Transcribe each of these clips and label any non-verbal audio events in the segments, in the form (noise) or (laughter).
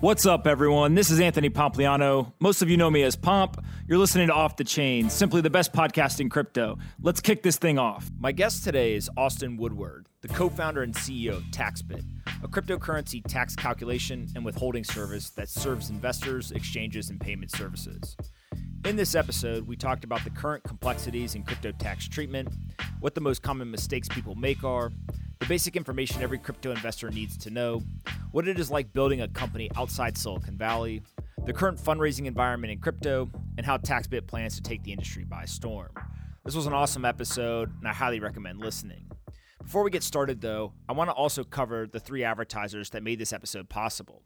What's up, everyone? This is Anthony Pompliano. Most of you know me as Pomp. You're listening to Off the Chain, simply the best podcast in crypto. Let's kick this thing off. My guest today is Austin Woodward, the co founder and CEO of TaxBit, a cryptocurrency tax calculation and withholding service that serves investors, exchanges, and payment services. In this episode, we talked about the current complexities in crypto tax treatment, what the most common mistakes people make are, the basic information every crypto investor needs to know, what it is like building a company outside Silicon Valley, the current fundraising environment in crypto, and how TaxBit plans to take the industry by storm. This was an awesome episode, and I highly recommend listening. Before we get started, though, I want to also cover the three advertisers that made this episode possible.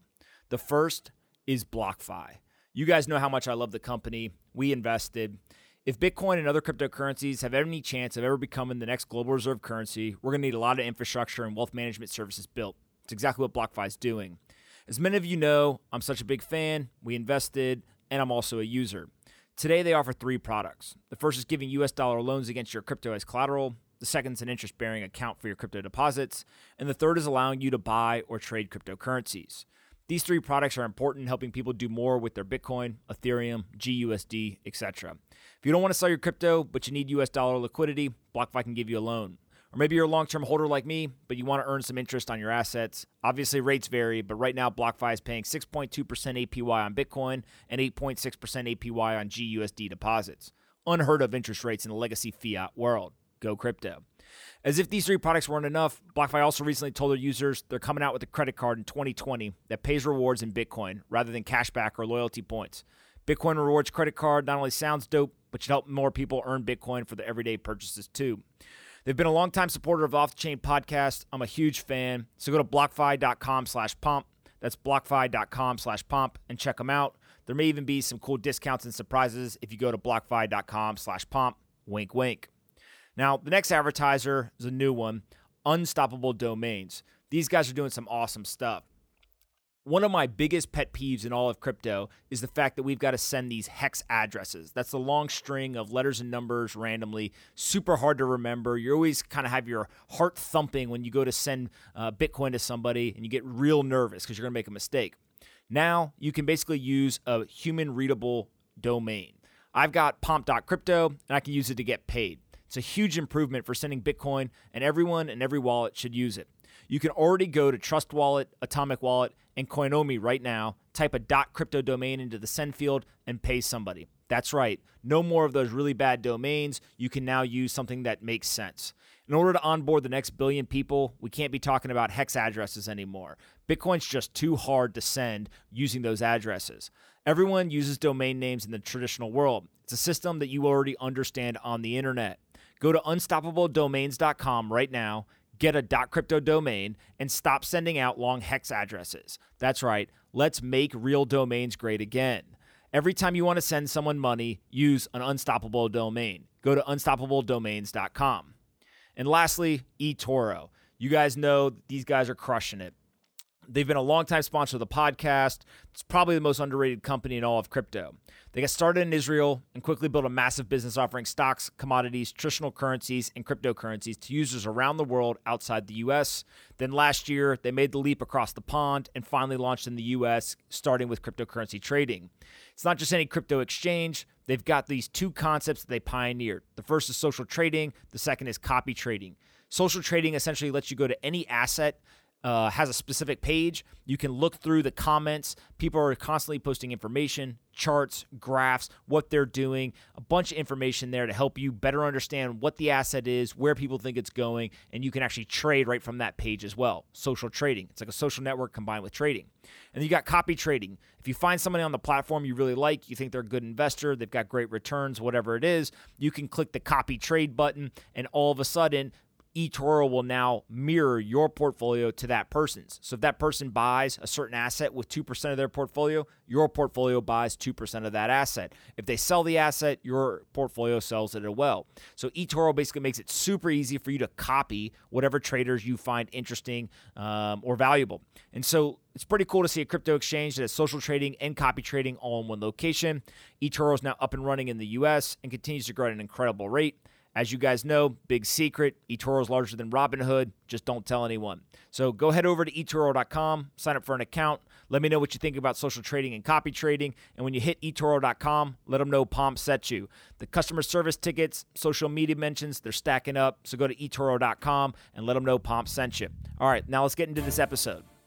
The first is BlockFi. You guys know how much I love the company. We invested. If Bitcoin and other cryptocurrencies have any chance of ever becoming the next global reserve currency, we're going to need a lot of infrastructure and wealth management services built. It's exactly what BlockFi is doing. As many of you know, I'm such a big fan. We invested, and I'm also a user. Today, they offer three products. The first is giving US dollar loans against your crypto as collateral. The second is an interest bearing account for your crypto deposits. And the third is allowing you to buy or trade cryptocurrencies. These three products are important in helping people do more with their Bitcoin, Ethereum, GUSD, etc. If you don't want to sell your crypto, but you need US dollar liquidity, BlockFi can give you a loan. Or maybe you're a long term holder like me, but you want to earn some interest on your assets. Obviously, rates vary, but right now, BlockFi is paying 6.2% APY on Bitcoin and 8.6% APY on GUSD deposits. Unheard of interest rates in the legacy fiat world. Go crypto. As if these three products weren't enough, BlockFi also recently told their users they're coming out with a credit card in 2020 that pays rewards in Bitcoin rather than cashback or loyalty points. Bitcoin Rewards credit card not only sounds dope, but should help more people earn Bitcoin for their everyday purchases too. They've been a longtime supporter of Off the Chain podcast. I'm a huge fan. So go to blockfi.com slash pomp. That's blockfi.com slash pomp and check them out. There may even be some cool discounts and surprises if you go to blockfi.com slash pomp. Wink, wink. Now, the next advertiser is a new one Unstoppable Domains. These guys are doing some awesome stuff. One of my biggest pet peeves in all of crypto is the fact that we've got to send these hex addresses. That's a long string of letters and numbers randomly, super hard to remember. You always kind of have your heart thumping when you go to send uh, Bitcoin to somebody and you get real nervous because you're going to make a mistake. Now you can basically use a human readable domain. I've got pomp.crypto and I can use it to get paid. It's a huge improvement for sending Bitcoin, and everyone and every wallet should use it. You can already go to Trust Wallet, Atomic Wallet, and Coinomi right now, type a .crypto domain into the send field, and pay somebody. That's right. No more of those really bad domains. You can now use something that makes sense. In order to onboard the next billion people, we can't be talking about hex addresses anymore. Bitcoin's just too hard to send using those addresses. Everyone uses domain names in the traditional world. It's a system that you already understand on the internet. Go to unstoppabledomains.com right now, get a .crypto domain, and stop sending out long hex addresses. That's right. Let's make real domains great again. Every time you want to send someone money, use an unstoppable domain. Go to unstoppabledomains.com. And lastly, eToro. You guys know these guys are crushing it. They've been a longtime sponsor of the podcast. It's probably the most underrated company in all of crypto. They got started in Israel and quickly built a massive business offering stocks, commodities, traditional currencies, and cryptocurrencies to users around the world outside the US. Then last year, they made the leap across the pond and finally launched in the US, starting with cryptocurrency trading. It's not just any crypto exchange, they've got these two concepts that they pioneered. The first is social trading, the second is copy trading. Social trading essentially lets you go to any asset uh, has a specific page. You can look through the comments. People are constantly posting information, charts, graphs, what they're doing, a bunch of information there to help you better understand what the asset is, where people think it's going, and you can actually trade right from that page as well. Social trading. It's like a social network combined with trading. And you got copy trading. If you find somebody on the platform you really like, you think they're a good investor, they've got great returns, whatever it is, you can click the copy trade button, and all of a sudden, eToro will now mirror your portfolio to that person's. So if that person buys a certain asset with 2% of their portfolio, your portfolio buys 2% of that asset. If they sell the asset, your portfolio sells it as well. So eToro basically makes it super easy for you to copy whatever traders you find interesting um, or valuable. And so it's pretty cool to see a crypto exchange that has social trading and copy trading all in one location. eToro is now up and running in the US and continues to grow at an incredible rate. As you guys know, big secret, eToro is larger than Robinhood. Just don't tell anyone. So go head over to eToro.com, sign up for an account. Let me know what you think about social trading and copy trading. And when you hit eToro.com, let them know Pomp sent you. The customer service tickets, social media mentions, they're stacking up. So go to eToro.com and let them know Pomp sent you. All right, now let's get into this episode.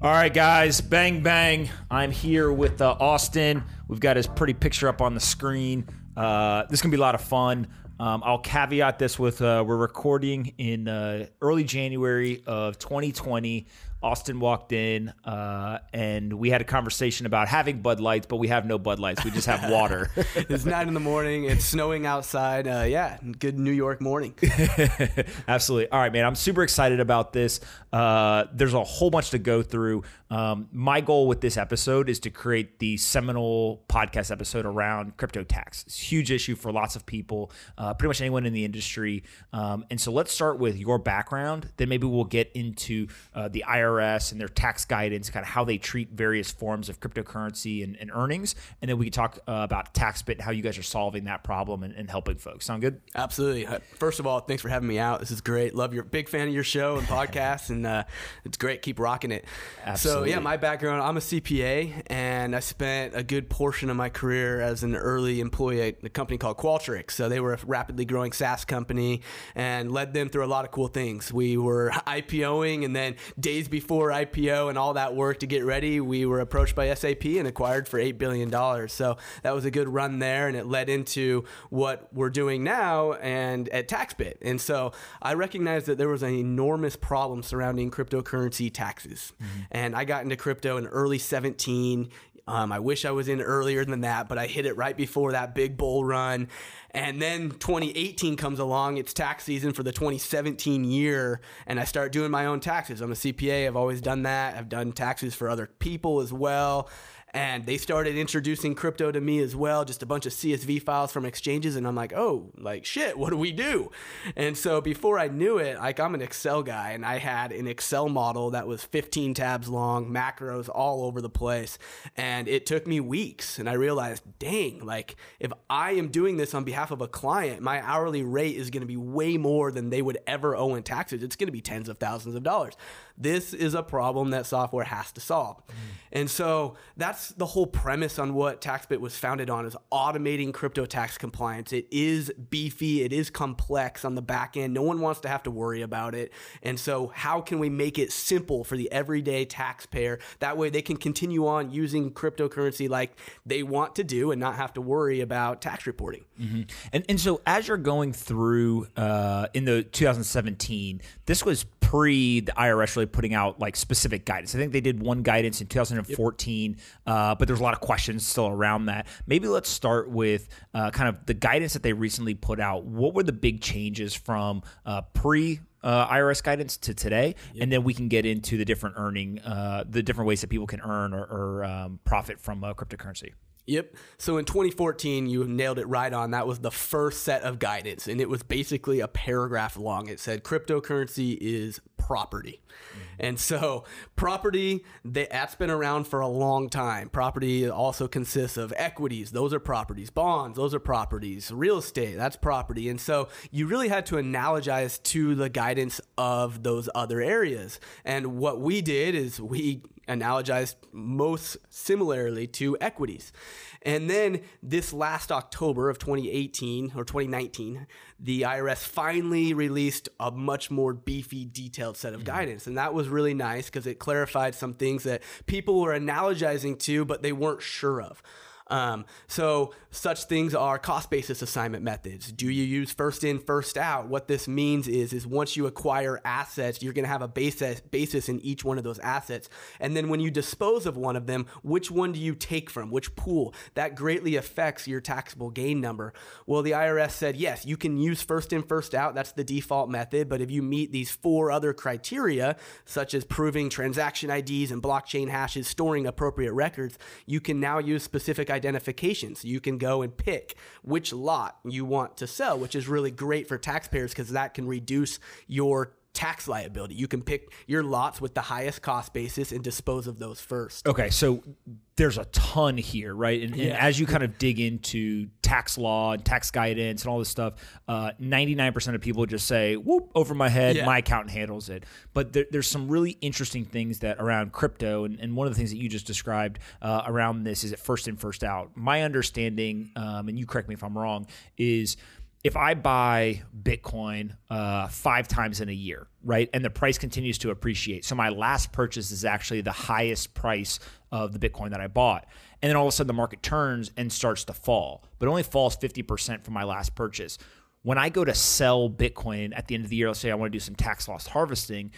All right, guys, bang, bang. I'm here with uh, Austin. We've got his pretty picture up on the screen. Uh, this is to be a lot of fun. Um, I'll caveat this with uh, we're recording in uh, early January of 2020. Austin walked in uh, and we had a conversation about having Bud Lights, but we have no Bud Lights. We just have water. (laughs) it's nine in the morning. It's snowing outside. Uh, yeah, good New York morning. (laughs) Absolutely. All right, man. I'm super excited about this. Uh, there's a whole bunch to go through. Um, my goal with this episode is to create the seminal podcast episode around crypto tax. It's a huge issue for lots of people, uh, pretty much anyone in the industry. Um, and so let's start with your background. Then maybe we'll get into uh, the IRS and their tax guidance, kind of how they treat various forms of cryptocurrency and, and earnings. And then we can talk uh, about TaxBit and how you guys are solving that problem and, and helping folks. Sound good? Absolutely. First of all, thanks for having me out. This is great. Love your big fan of your show and (laughs) podcast, and uh, it's great. Keep rocking it. Absolutely. So yeah, my background, I'm a CPA, and I spent a good portion of my career as an early employee at a company called Qualtrics. So they were a rapidly growing SaaS company, and led them through a lot of cool things. We were (laughs) IPOing, and then days before IPO and all that work to get ready, we were approached by SAP and acquired for eight billion dollars. So that was a good run there, and it led into what we're doing now and at TaxBit. And so I recognized that there was an enormous problem surrounding cryptocurrency taxes, mm-hmm. and I got into crypto in early 17. Um, I wish I was in earlier than that, but I hit it right before that big bull run. And then 2018 comes along. It's tax season for the 2017 year, and I start doing my own taxes. I'm a CPA. I've always done that. I've done taxes for other people as well and they started introducing crypto to me as well just a bunch of csv files from exchanges. And i'm like oh like shit what do we do? And so before i knew it like i'm an excel guy. And i had an excel model that was 15 tabs long macros all over the place. And it took me weeks. And i realized dang like if i am doing this on behalf of a client my hourly rate is going to be way more than they would ever owe in taxes. It's going to be tens of thousands of dollars this is a problem that software has to solve. Mm. And so that's the whole premise on what TaxBit was founded on is automating crypto tax compliance. It is beefy, it is complex on the back end. No one wants to have to worry about it. And so how can we make it simple for the everyday taxpayer? That way they can continue on using cryptocurrency like they want to do and not have to worry about tax reporting. Mm-hmm. And and so as you're going through uh, in the 2017, this was pre the IRS really putting out like specific guidance. I think they did one guidance in 2014, yep. uh, but there's a lot of questions still around that. Maybe let's start with uh, kind of the guidance that they recently put out. What were the big changes from uh, pre uh, IRS guidance to today, yep. and then we can get into the different earning, uh, the different ways that people can earn or, or um, profit from uh, cryptocurrency. Yep. So in 2014, you nailed it right on. That was the first set of guidance, and it was basically a paragraph long. It said cryptocurrency is property. Mm-hmm. And so, property, that's been around for a long time. Property also consists of equities, those are properties, bonds, those are properties, real estate, that's property. And so, you really had to analogize to the guidance of those other areas. And what we did is we analogized most similarly to equities. And then this last October of 2018 or 2019, the IRS finally released a much more beefy, detailed set of mm-hmm. guidance. And that was really nice because it clarified some things that people were analogizing to, but they weren't sure of. Um, so such things are cost basis assignment methods. Do you use first in, first out? What this means is, is once you acquire assets, you're going to have a basis, basis in each one of those assets. And then when you dispose of one of them, which one do you take from? Which pool? That greatly affects your taxable gain number. Well, the IRS said, yes, you can use first in, first out. That's the default method. But if you meet these four other criteria, such as proving transaction IDs and blockchain hashes, storing appropriate records, you can now use specific identifications. You can go and pick which lot you want to sell, which is really great for taxpayers because that can reduce your tax liability. You can pick your lots with the highest cost basis and dispose of those first. Okay, so there's a ton here, right? And, and as you kind of dig into tax law and tax guidance and all this stuff, uh, 99% of people just say, whoop, over my head, Yeah. my accountant handles it. But there, there's some really interesting things that around crypto, and, and one of the things that you just described uh, around this is it first in, first out. My understanding, um, and you correct me if I'm wrong, is if I buy Bitcoin uh, five times in a year, right, and the price continues to appreciate, so my last purchase is actually the highest price of the Bitcoin that I bought, and then all of a sudden the market turns and starts to fall, but only falls 50% from my last purchase. When I go to sell Bitcoin at the end of the year, let's say I want to do some tax loss harvesting,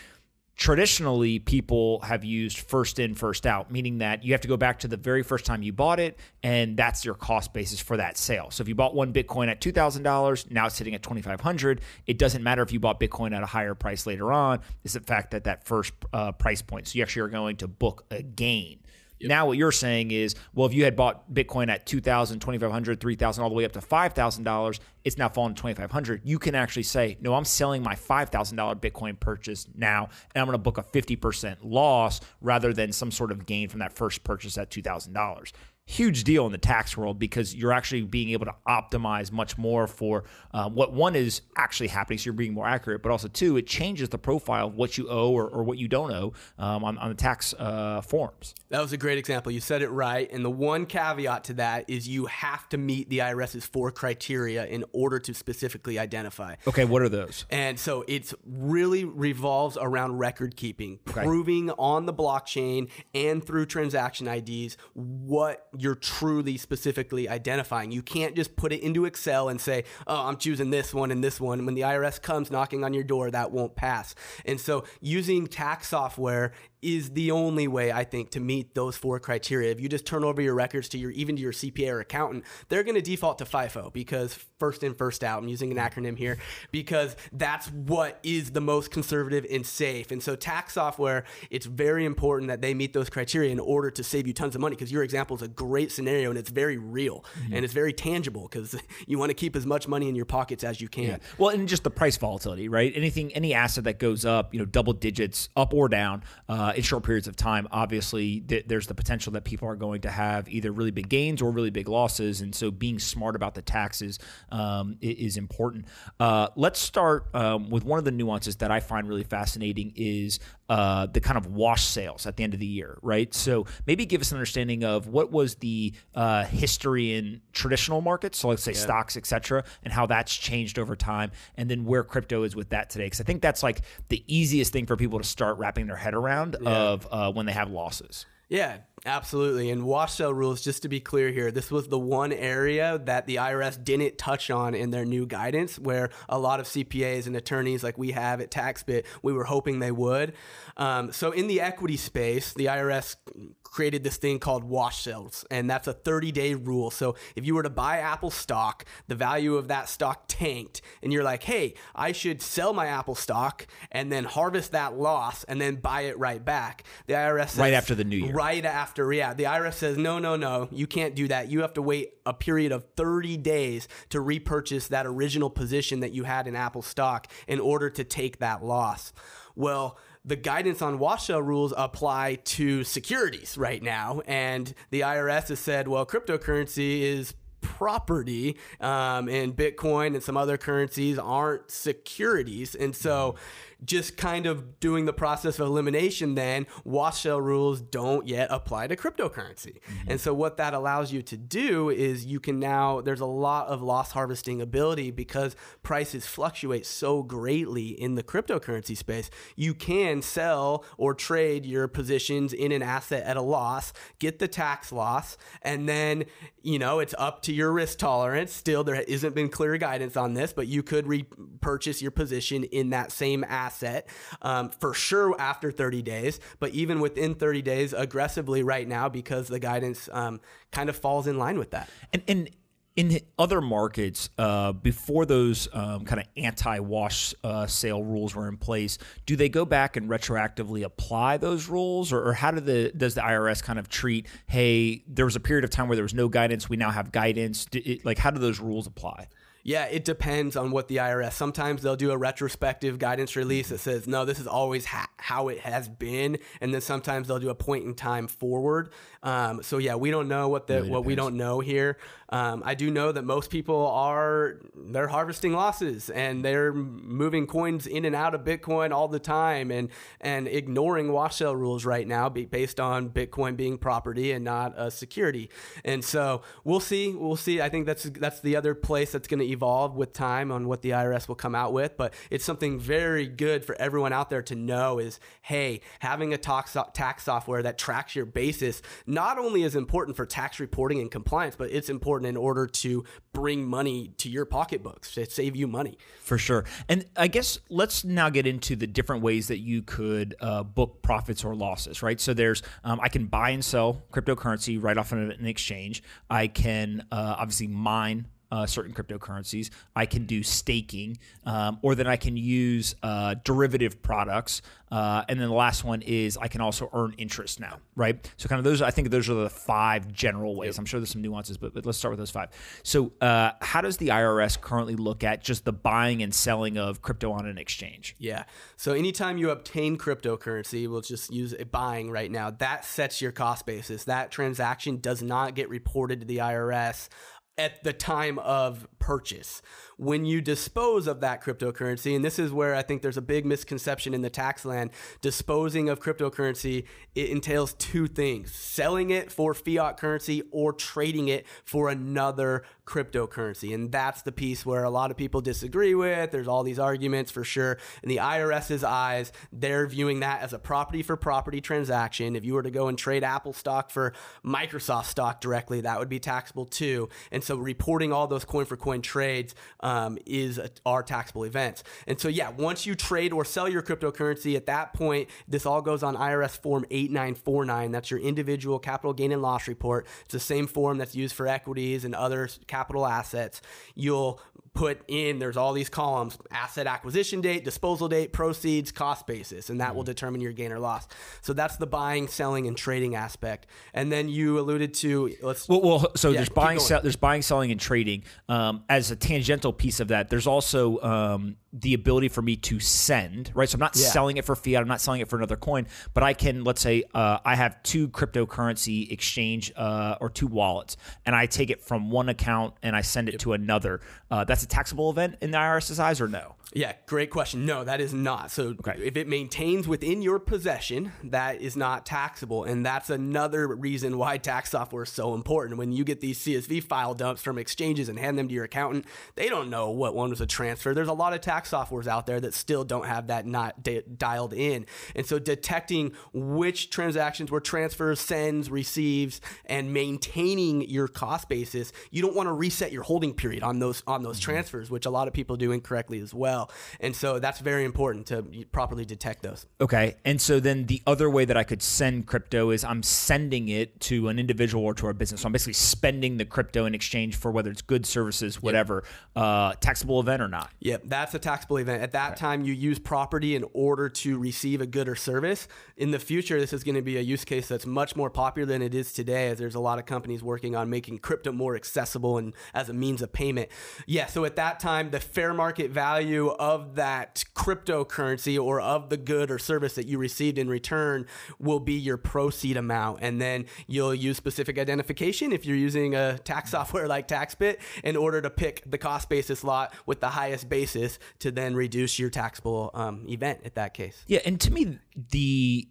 traditionally people have used first in first out meaning that you have to go back to the very first time you bought it and that's your cost basis for that sale. So if you bought one bitcoin at $2000 now it's sitting at 2500 it doesn't matter if you bought bitcoin at a higher price later on. It's the fact that that first uh, price point. So you actually are going to book a gain now what you're saying is, well, if you had bought Bitcoin at 2,000, 2,500, 3,000, all the way up to $5,000, it's now fallen to 2,500. You can actually say, no, I'm selling my $5,000 Bitcoin purchase now, and I'm going to book a 50% loss rather than some sort of gain from that first purchase at $2,000 huge deal in the tax world because you're actually being able to optimize much more for uh, what one is actually happening. So you're being more accurate, but also two, it changes the profile of what you owe or, or what you don't owe um, on, on the tax uh, forms. That was a great example. You said it right. And the one caveat to that is you have to meet the IRS's four criteria in order to specifically identify. Okay, what are those? And so it's really revolves around record keeping, proving on the blockchain and through transaction IDs what you're truly specifically identifying. You can't just put it into Excel and say, oh, I'm choosing this one and this one. When the IRS comes knocking on your door, that won't pass. And so using tax software is the only way I think to meet those four criteria. If you just turn over your records to your even to your CPA or accountant, they're going to default to FIFO because first in first out. I'm using an acronym here because that's what is the most conservative and safe. And so tax software, it's very important that they meet those criteria in order to save you tons of money because your example is a great scenario and it's very real and it's very tangible because you want to keep as much money in your pockets as you can. Well, and just the price volatility, right? Anything, any asset that goes up, you know, double digits, up or down, uh, in short periods of time, obviously th- there's the potential that people are going to have either really big gains or really big losses, and so being smart about the taxes um, is important. Uh, let's start um, with one of the nuances that I find really fascinating is uh, the kind of wash sales at the end of the year, right? So maybe give us an understanding of what was the uh, history in traditional markets, so let's say stocks, et cetera, and how that's changed over time, and then where crypto is with that today. Because I think that's like the easiest thing for people to start wrapping their head around of uh, when they have losses. Yeah, absolutely. And wash sale rules, just to be clear here, this was the one area that the IRS didn't touch on in their new guidance, where a lot of CPAs and attorneys like we have at TaxBit, we were hoping they would. Um, so in the equity space, the IRS created this thing called wash sales, and that's a 30 day rule. So if you were to buy Apple stock, the value of that stock tanked, and you're like, hey, I should sell my Apple stock and then harvest that loss and then buy it right back. The IRS says, Right after the new year. Right after, yeah. The IRS says, no, no, no, you can't do that. You have to wait a period of 30 days to repurchase that original position that you had in Apple stock in order to take that loss. Well, the guidance on wash sale rules apply to securities right now. And the IRS has said, well, cryptocurrency is property um, and Bitcoin and some other currencies aren't securities. And so just kind of doing the process of elimination, then wash sale rules don't yet apply to cryptocurrency. Mm-hmm. And so what that allows you to do is you can now, there's a lot of loss harvesting ability because prices fluctuate so greatly in the cryptocurrency space. You can sell or trade your positions in an asset at a loss, get the tax loss, and then, you know, it's up to your risk tolerance. Still, there isn't been clear guidance on this, but you could repurchase your position in that same asset um, for sure after 30 days. But even within 30 days, aggressively right now because the guidance um, kind of falls in line with that. And, and in other markets, uh, before those um, kind of anti-wash uh, sale rules were in place, do they go back and retroactively apply those rules, or, or how do the does the IRS kind of treat? Hey, there was a period of time where there was no guidance. We now have guidance. It, like, how do those rules apply? Yeah, it depends on what the IRS. Sometimes they'll do a retrospective guidance release that says, no, this is always ha- how it has been. And then sometimes they'll do a point in time forward. Um, so yeah, we don't know what the really what we don't know here. Um, I do know that most people are they're harvesting losses and they're moving coins in and out of Bitcoin all the time and and ignoring wash sale rules right now based on Bitcoin being property and not a security. And so we'll see. We'll see. I think that's that's the other place that's going to evolve with time on what the IRS will come out with. But it's something very good for everyone out there to know is hey, having a tax tax software that tracks your basis not only is important for tax reporting and compliance, but it's important in order to bring money to your pocketbooks to save you money. For sure. And I guess let's now get into the different ways that you could uh, book profits or losses, right? So there's, um, I can buy and sell cryptocurrency right off of an exchange. I can uh, obviously mine uh, certain cryptocurrencies. I can do staking, um, or then I can use uh, derivative products. Uh, and then the last one is I can also earn interest now, right? So kind of those, I think those are the five general ways. I'm sure there's some nuances, but, but, let's start with those five. So uh, how does the IRS currently look at just the buying and selling of crypto on an exchange? Yeah. So anytime you obtain cryptocurrency, we'll just use a buying right now. That sets your cost basis. That transaction does not get reported to the IRS at the time of purchase. When you dispose of that cryptocurrency, and this is where I think there's a big misconception in the tax land, disposing of cryptocurrency, it entails two things selling it for fiat currency or trading it for another cryptocurrency. And that's the piece where a lot of people disagree with. There's all these arguments for sure. In the IRS's eyes, they're viewing that as a property for property transaction. If you were to go and trade Apple stock for Microsoft stock directly, that would be taxable too. And so reporting all those coin for coin trades um, is a, are taxable events. And so, yeah, once you trade or sell your cryptocurrency, at that point, this all goes on IRS Form 8949. That's your individual capital gain and loss report. It's the same form that's used for equities and other capital capital assets, you'll put in there's all these columns asset acquisition date disposal date proceeds cost basis and that mm-hmm. will determine your gain or loss so that's the buying selling and trading aspect and then you alluded to let's well, well so yeah, there's buying sell, there's buying selling and trading um, as a tangential piece of that there's also um, the ability for me to send, right? So I'm not yeah. selling it for fiat, I'm not selling it for another coin, but I can, let's say, uh, I have two cryptocurrency exchange uh, or two wallets, and I take it from one account and I send it yep. to another. Uh, that's a taxable event in the IRS's eyes, or no? Yeah, great question. No, that is not. So okay. if it maintains within your possession, that is not taxable. And that's another reason why tax software is so important. When you get these CSV file dumps from exchanges and hand them to your accountant, they don't know what one was a transfer. There's a lot of tax softwares out there that still don't have that not di- dialed in. And so detecting which transactions were transfers, sends, receives, and maintaining your cost basis, you don't want to reset your holding period on those on those mm-hmm. transfers, which a lot of people do incorrectly as well well. And so that's very important to properly detect those. Okay. And so then the other way that I could send crypto is I'm sending it to an individual or to a business. So I'm basically spending the crypto in exchange for whether it's goods, services, whatever, yep. uh, taxable event or not. Yep. That's a taxable event. At that okay. time, you use property in order to receive a good or service. In the future, this is going to be a use case that's much more popular than it is today, as there's a lot of companies working on making crypto more accessible and as a means of payment. Yeah. So at that time, the fair market value of that cryptocurrency or of the good or service that you received in return will be your proceed amount. And then you'll use specific identification if you're using a tax (laughs) software like TaxBit in order to pick the cost basis lot with the highest basis to then reduce your taxable um, event at that case. Yeah. And to me, the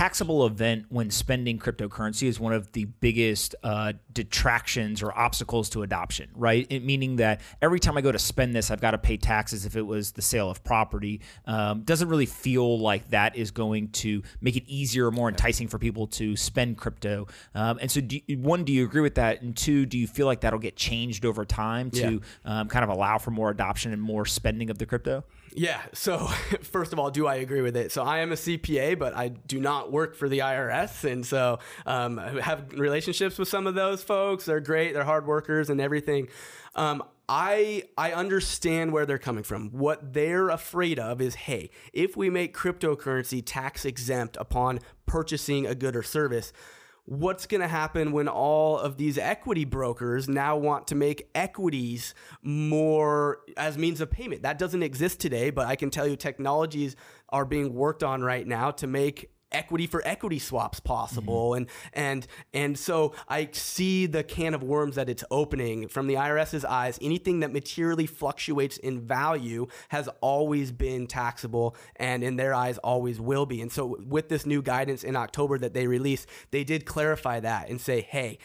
taxable event when spending cryptocurrency is one of the biggest uh, detractions or obstacles to adoption, right? It, meaning that every time I go to spend this, I've got to pay taxes if it was the sale of property. Um, doesn't really feel like that is going to make it easier or more enticing for people to spend crypto. Um, and so, do you, one, do you agree with that? And two, do you feel like that'll get changed over time to yeah. um, kind of allow for more adoption and more spending of the crypto? Yeah. So, (laughs) first of all, do I agree with it? So, I am a CPA, but I do not work for the IRS. And so, um, I have relationships with some of those folks. They're great, they're hard workers and everything. Um, I I understand where they're coming from. What they're afraid of is, hey, if we make cryptocurrency tax exempt upon purchasing a good or service, what's going to happen when all of these equity brokers now want to make equities more as means of payment. That doesn't exist today, but I can tell you technologies are being worked on right now to make equity for equity swaps possible. Mm-hmm. and and and so I see the can of worms that it's opening. From the IRS's eyes anything that materially fluctuates in value has always been taxable and in their eyes always will be. And so with this new guidance in October that they released they did clarify that and say hey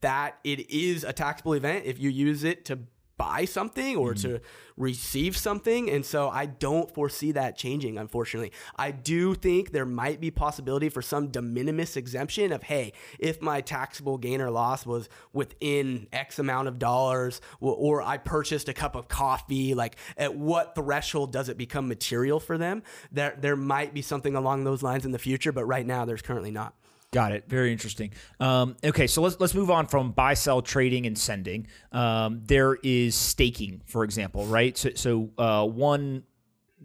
that it is a taxable event if you use it to buy something or mm-hmm. to receive something. And so I don't foresee that changing, unfortunately. I do think there might be possibility for some de minimis exemption of, hey, if my taxable gain or loss was within X amount of dollars, or I purchased a cup of coffee, like at what threshold does it become material for them? There, there might be something along those lines in the future, but right now there's currently not. Got it. Very interesting. Um, okay, so let's let's move on from buy, sell, trading, and sending. Um, there is staking, for example, right? So, so uh, one,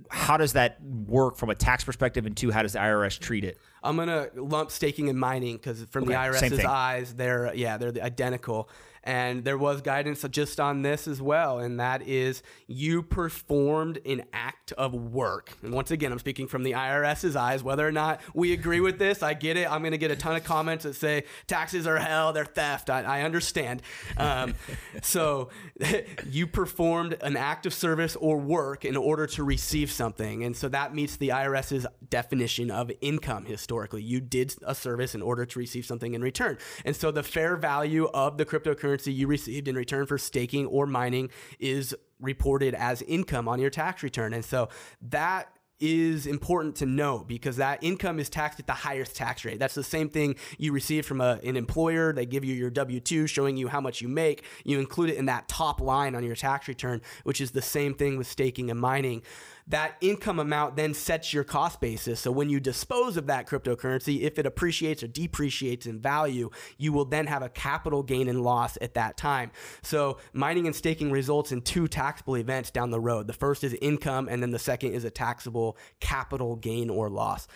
how does that work from a tax perspective, and two, how does the IRS treat it? I'm gonna lump staking and mining because from okay, the IRS's eyes, they're yeah, they're identical. And there was guidance just on this as well, and that is you performed an act of work. And once again, I'm speaking from the IRS's eyes. Whether or not we agree with this, I get it. I'm going to get a ton of comments that say taxes are hell, they're theft. I, I understand. Um, (laughs) so (laughs) you performed an act of service or work in order to receive something. And so that meets the IRS's definition of income historically. You did a service in order to receive something in return. And so the fair value of the cryptocurrency currency you received in return for staking or mining is reported as income on your tax return. And so that is important to note because that income is taxed at the highest tax rate. That's the same thing you receive from a, an employer. They give you your W 2 showing you how much you make. You include it in that top line on your tax return, which is the same thing with staking and mining that income amount then sets your cost basis. So when you dispose of that cryptocurrency, if it appreciates or depreciates in value, you will then have a capital gain and loss at that time. So mining and staking results in two taxable events down the road. The first is income, and then the second is a taxable capital gain or loss.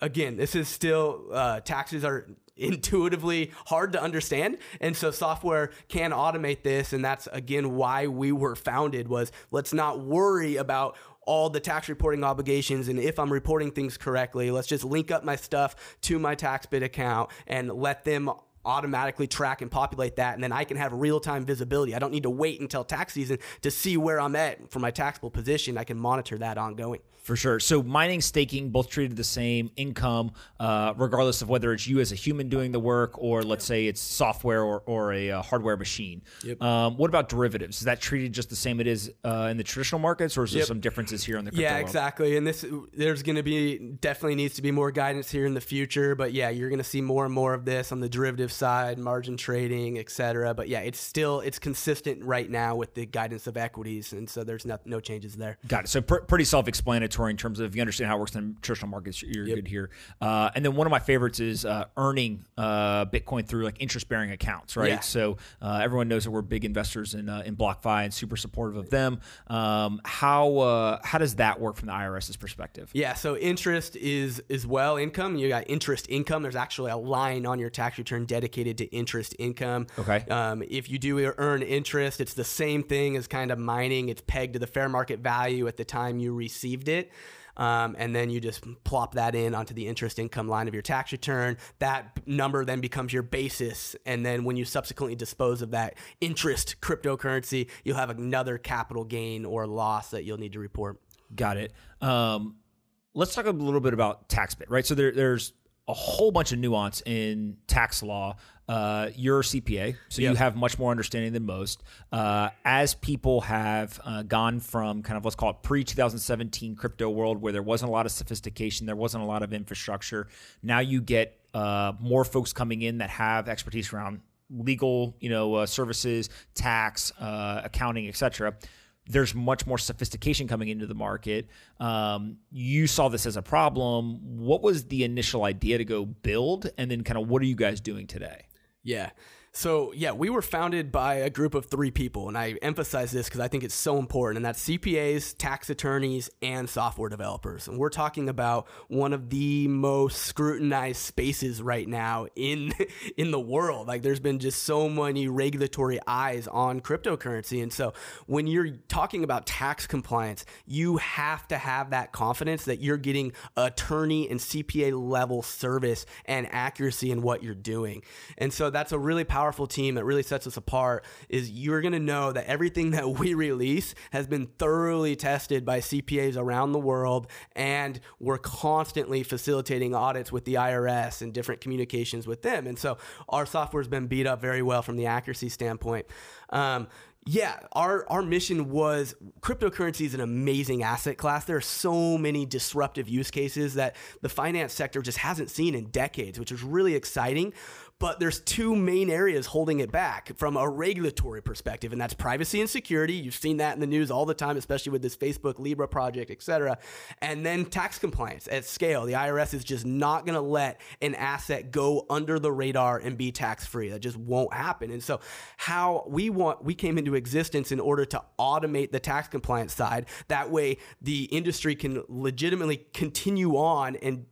Again, this is still uh, taxes are intuitively hard to understand and so software can automate this and that's again why we were founded was let's not worry about all the tax reporting obligations and if I'm reporting things correctly, let's just link up my stuff to my TaxBit account and let them automatically track and populate that and then I can have real-time visibility. I don't need to wait until tax season to see where I'm at for my taxable position. I can monitor that ongoing. For sure. So mining, staking, both treated the same income, uh, regardless of whether it's you as a human doing the work or let's say it's software or, or a, uh, hardware machine. Yep. Um, what about derivatives? Is that treated just the same it is uh, in the traditional markets, or is there yep. some differences here in the crypto Yeah, world? exactly. And this there's going to be definitely needs to be more guidance here in the future. But yeah, you're going to see more and more of this on the derivative side, margin trading, etc. But yeah, it's still it's consistent right now with the guidance of equities, and so there's no, no changes there. Got it. So pr- pretty self-explanatory in terms of if you understand how it works in traditional markets. You're yep. good here. Uh, and then one of my favorites is uh, earning uh, Bitcoin through like interest bearing accounts, right? Yeah. So uh, everyone knows that we're big investors in uh, in BlockFi and super supportive of them. Um, how uh, how does that work from the IRS's perspective? Yeah. So interest is is well income. You got interest income. There's actually a line on your tax return dedicated to interest income. Okay. Um, if you do earn interest, it's the same thing as kind of mining. It's pegged to the fair market value at the time you received it. Um, and then you just plop that in onto the interest income line of your tax return. That number then becomes your basis. And then when you subsequently dispose of that interest cryptocurrency, you'll have another capital gain or loss that you'll need to report. Got it. Um, let's talk a little bit about TaxBit, right? So there, there's a whole bunch of nuance in tax law. Uh, you're a CPA, so you have much more understanding than most. Uh, as people have uh, gone from kind of let's call it pre 2017 crypto world where there wasn't a lot of sophistication, there wasn't a lot of infrastructure. Now you get uh, more folks coming in that have expertise around legal, you know, uh, services, tax, uh, accounting, etc there's much more sophistication coming into the market. Um, you saw this as a problem. What was the initial idea to go build? And then, kind of, what are you guys doing today? Yeah. So, yeah, we were founded by a group of three people, and I emphasize this because I think it's so important, and that's CPAs, tax attorneys, and software developers. And we're talking about one of the most scrutinized spaces right now in (laughs) in the world. Like there's been just so many regulatory eyes on cryptocurrency. And so when you're talking about tax compliance, you have to have that confidence that you're getting attorney and CPA level service and accuracy in what you're doing. And so that's a really powerful powerful team that really sets us apart is you're going to know that everything that we release has been thoroughly tested by CPAs around the world, and we're constantly facilitating audits with the IRS and different communications with them. And so our software has been beat up very well from the accuracy standpoint. Um, yeah, our our mission was cryptocurrency is an amazing asset class. There are so many disruptive use cases that the finance sector just hasn't seen in decades, which is really exciting but there's two main areas holding it back from a regulatory perspective, and that's privacy and security. You've seen that in the news all the time, especially with this Facebook Libra project, et cetera. And then tax compliance at scale. The IRS is just not going to let an asset go under the radar and be tax free. That just won't happen. And so, how we want we came into existence in order to automate the tax compliance side. That way, the industry can legitimately continue on and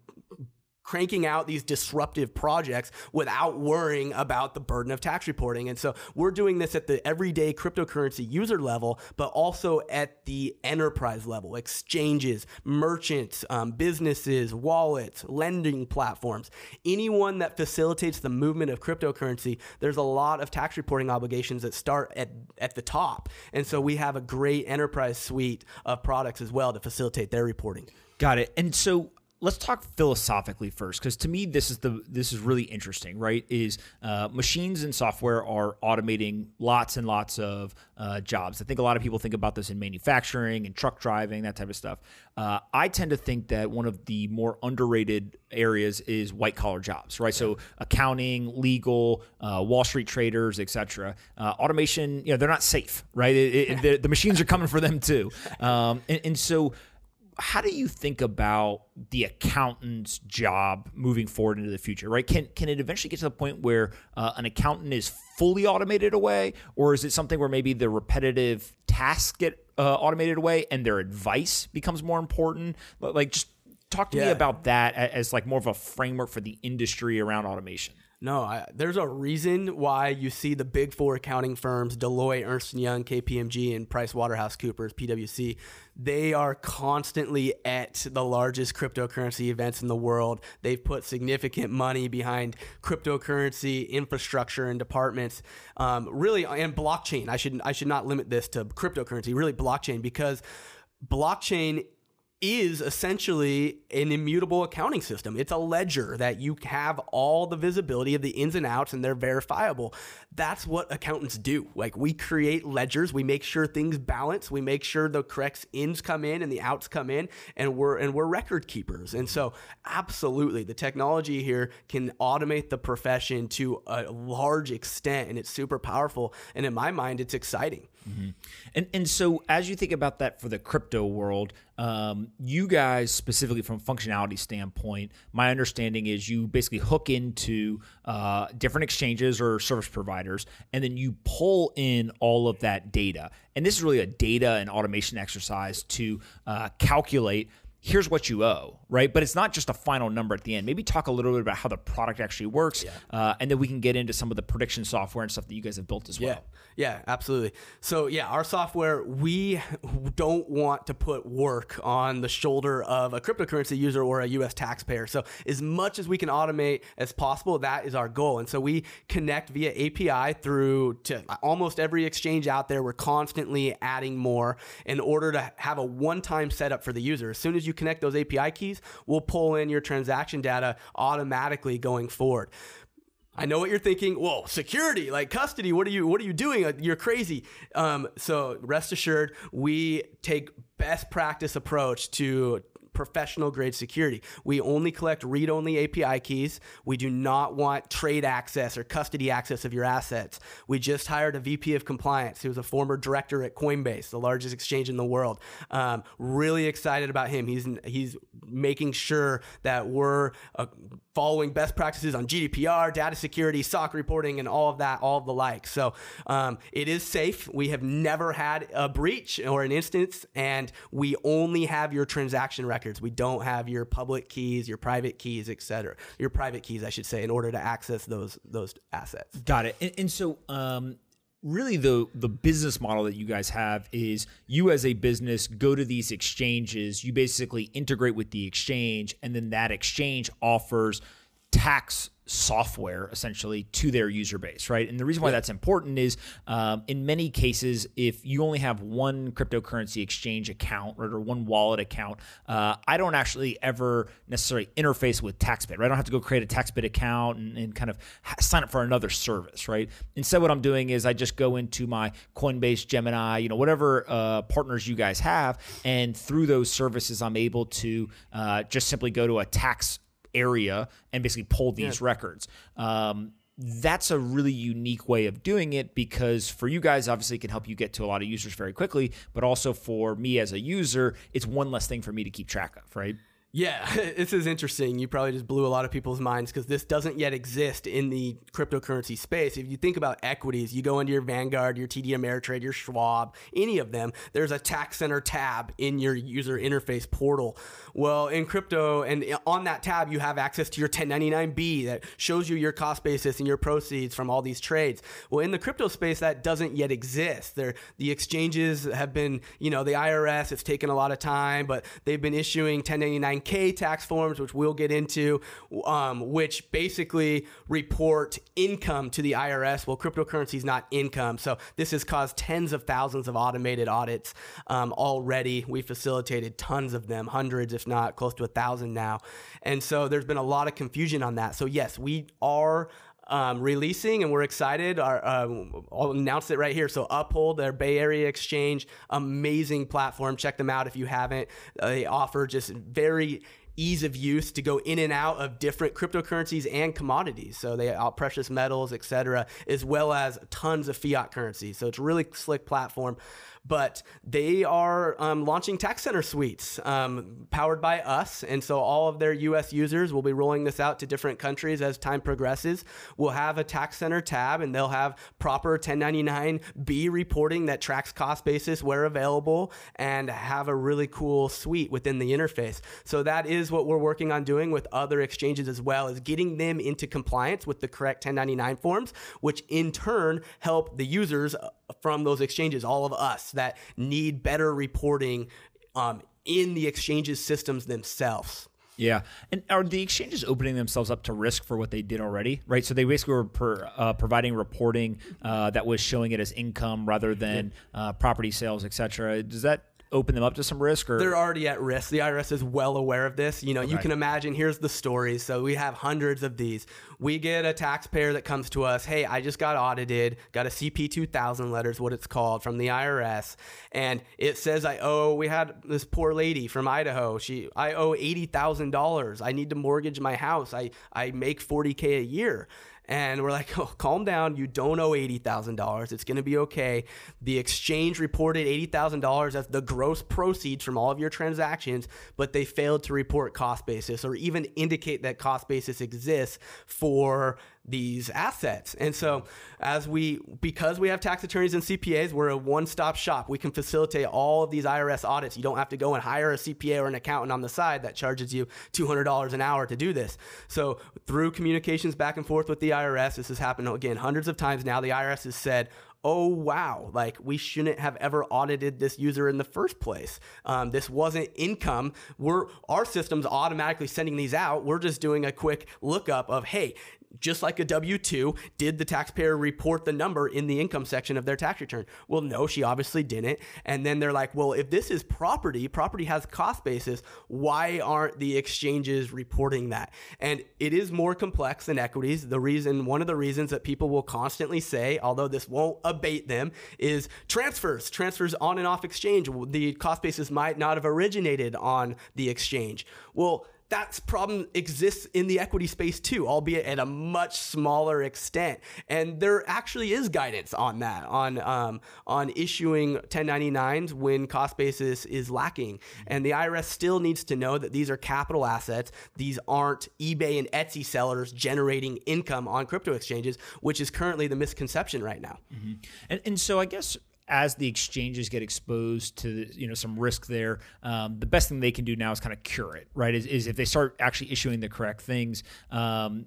cranking out these disruptive projects without worrying about the burden of tax reporting. And so we're doing this at the everyday cryptocurrency user level, but also at the enterprise level, exchanges, merchants, um, businesses, wallets, lending platforms, anyone that facilitates the movement of cryptocurrency. There's a lot of tax reporting obligations that start at, at the top. And so we have a great enterprise suite of products as well to facilitate their reporting. Got it. And so let's talk philosophically first because to me this is the this is really interesting right? Is uh, machines and software are automating lots and lots of uh, jobs. I think a lot of people think about this in manufacturing and truck driving that type of stuff. Uh, i tend to think that one of the more underrated areas is white collar jobs right? So accounting legal uh, wall street traders etc uh, automation you know they're not safe right? It, it, (laughs) the, the, machines are coming for them too. Um, and, and so how do you think about the accountant's job moving forward into the future right? Can can it eventually get to the point where uh, an accountant is fully automated away or is it something where maybe the repetitive tasks get uh, automated away and their advice becomes more important? Like just talk to yeah. me about that as like more of a framework for the industry around automation no, I, there's a reason why you see the big four accounting firms, Deloitte, Ernst Young, KPMG, and PricewaterhouseCoopers, PwC. They are constantly at the largest cryptocurrency events in the world. They've put significant money behind cryptocurrency infrastructure and departments. Um, really, and blockchain. I should I should not limit this to cryptocurrency. Really, blockchain because blockchain is essentially an immutable accounting system. It's a ledger that you have all the visibility of the ins and outs and they're verifiable. That's what accountants do. Like we create ledgers, we make sure things balance, we make sure the correct ins come in and the outs come in and we're and we're record keepers. And so absolutely the technology here can automate the profession to a large extent and it's super powerful and in my mind it's exciting. Mm-hmm. And and so as you think about that for the crypto world, um, you guys specifically from functionality standpoint, my understanding is you basically hook into uh, different exchanges or service providers, and then you pull in all of that data. And this is really a data and automation exercise to uh, calculate here's what you owe, right? But it's not just a final number at the end. Maybe talk a little bit about how the product actually works, yeah. uh, and then we can get into some of the prediction software and stuff that you guys have built as well. Yeah, yeah, absolutely. So yeah, our software we don't want to put work on the shoulder of a cryptocurrency user or a U.S. taxpayer. So as much as we can automate as possible, that is our goal. And so we connect via API through to almost every exchange out there. We're constantly adding more in order to have a one-time setup for the user. As soon as you you connect those API keys, we'll pull in your transaction data automatically going forward. I know what you're thinking. Whoa, security, like custody. What are you? What are you doing? You're crazy. Um, so rest assured, we take best practice approach to professional grade security. We only collect read only API keys. We do not want trade access or custody access of your assets. We just hired a VP of compliance who was a former director at Coinbase, the largest exchange in the world. Um, really excited about him. He's he's making sure that we're uh, following best practices on GDPR, data security, SOC reporting, and all of that, all of the like. So um, it is safe. We have never had a breach or an instance, and we only have your transaction records. We don't have your public keys, your private keys, etc. Your private keys, I should say, in order to access those those assets. Got it. And, and so, um, really the the business model that you guys have is you as a business go to these exchanges you basically integrate with the exchange and then that exchange offers tax software essentially to their user base, right? And the reason why that's important is um, in many cases, if you only have one cryptocurrency exchange account right, or one wallet account, uh, I don't actually ever necessarily interface with TaxBit, right? I don't have to go create a TaxBit account and, and kind of sign up for another service, right? Instead, what I'm doing is I just go into my Coinbase, Gemini, you know, whatever uh, partners you guys have, and through those services, I'm able to uh, just simply go to a tax area and basically pull these yeah. records. Um, that's a really unique way of doing it because for you guys, obviously, it can help you get to a lot of users very quickly, but also for me as a user, it's one less thing for me to keep track of, right? Yeah, (laughs) this is interesting. You probably just blew a lot of people's minds because this doesn't yet exist in the cryptocurrency space. If you think about equities, you go into your Vanguard, your TD Ameritrade, your Schwab, any of them, there's a tax center tab in your user interface portal. Well, in crypto, and on that tab, you have access to your 1099B that shows you your cost basis and your proceeds from all these trades. Well, in the crypto space, that doesn't yet exist. There, the exchanges have been, you know, the IRS, it's taken a lot of time, but they've been issuing 1099 K tax forms, which we'll get into, um, which basically report income to the IRS. Well, cryptocurrency is not income. So this has caused tens of thousands of automated audits um, already. We facilitated tons of them, hundreds, if not close to a thousand now. And so there's been a lot of confusion on that. So, yes, we are um, releasing, and we're excited. Our, I'll announce it right here. So Uphold, their Bay Area exchange, amazing platform. Check them out if you haven't. Uh, they offer just very ease of use to go in and out of different cryptocurrencies and commodities. So they out precious metals, etc., as well as tons of fiat currency. So it's a really slick platform but they are um, launching tax center suites um, powered by us. And so all of their US users will be rolling this out to different countries as time progresses. We'll have a tax center tab and they'll have proper 1099B reporting that tracks cost basis where available and have a really cool suite within the interface. So that is what we're working on doing with other exchanges as well is getting them into compliance with the correct 1099 forms, which in turn help the users from those exchanges, all of us that need better reporting um, in the exchanges systems themselves. Yeah, and are the exchanges opening themselves up to risk for what they did already? Right, so they basically were per, uh, providing reporting uh, that was showing it as income rather than uh, property sales, et cetera. Does that open them up to some risk or they're already at risk. The irs is well aware of this. You know you can imagine here's the stories. So we have hundreds of these. We get a taxpayer that comes to us hey i just got audited got a cp 2000 letters what it's called from the irs and it says i owe we had this poor lady from idaho. She i owe $80000 i need to mortgage my house. I i make 40k a year and we're like, (laughs) oh, calm down. You don't owe $80,000. It's going to be okay. The exchange reported $80,000 as the gross proceeds from all of your transactions, but they failed to report cost basis or even indicate that cost basis exists for these assets. And so, as we, because we have tax attorneys and CPAs, we're a one stop shop. We can facilitate all of these IRS audits. You don't have to go and hire a CPA or an accountant on the side that charges you $200 an hour to do this. So, through communications back and forth with the IRS, this has happened again hundreds of times now. The IRS has said, oh wow like we shouldn't have ever audited this user in the first place um, this wasn't income we're our system's automatically sending these out we're just doing a quick lookup of hey just like a W 2, did the taxpayer report the number in the income section of their tax return? Well, no, she obviously didn't. And then they're like, well, if this is property, property has cost basis, why aren't the exchanges reporting that? And it is more complex than equities. The reason, one of the reasons that people will constantly say, although this won't abate them, is transfers, transfers on and off exchange. The cost basis might not have originated on the exchange. Well, that problem exists in the equity space too, albeit at a much smaller extent. And there actually is guidance on that, on um, on issuing 1099s when cost basis is lacking. And the IRS still needs to know that these are capital assets. These aren't eBay and Etsy sellers generating income on crypto exchanges, which is currently the misconception right now. Mm-hmm. And, and so I guess as the exchanges get exposed to you know some risk there, um, the best thing they can do now is kind of cure it, right? Is, is if they start actually issuing the correct things, um,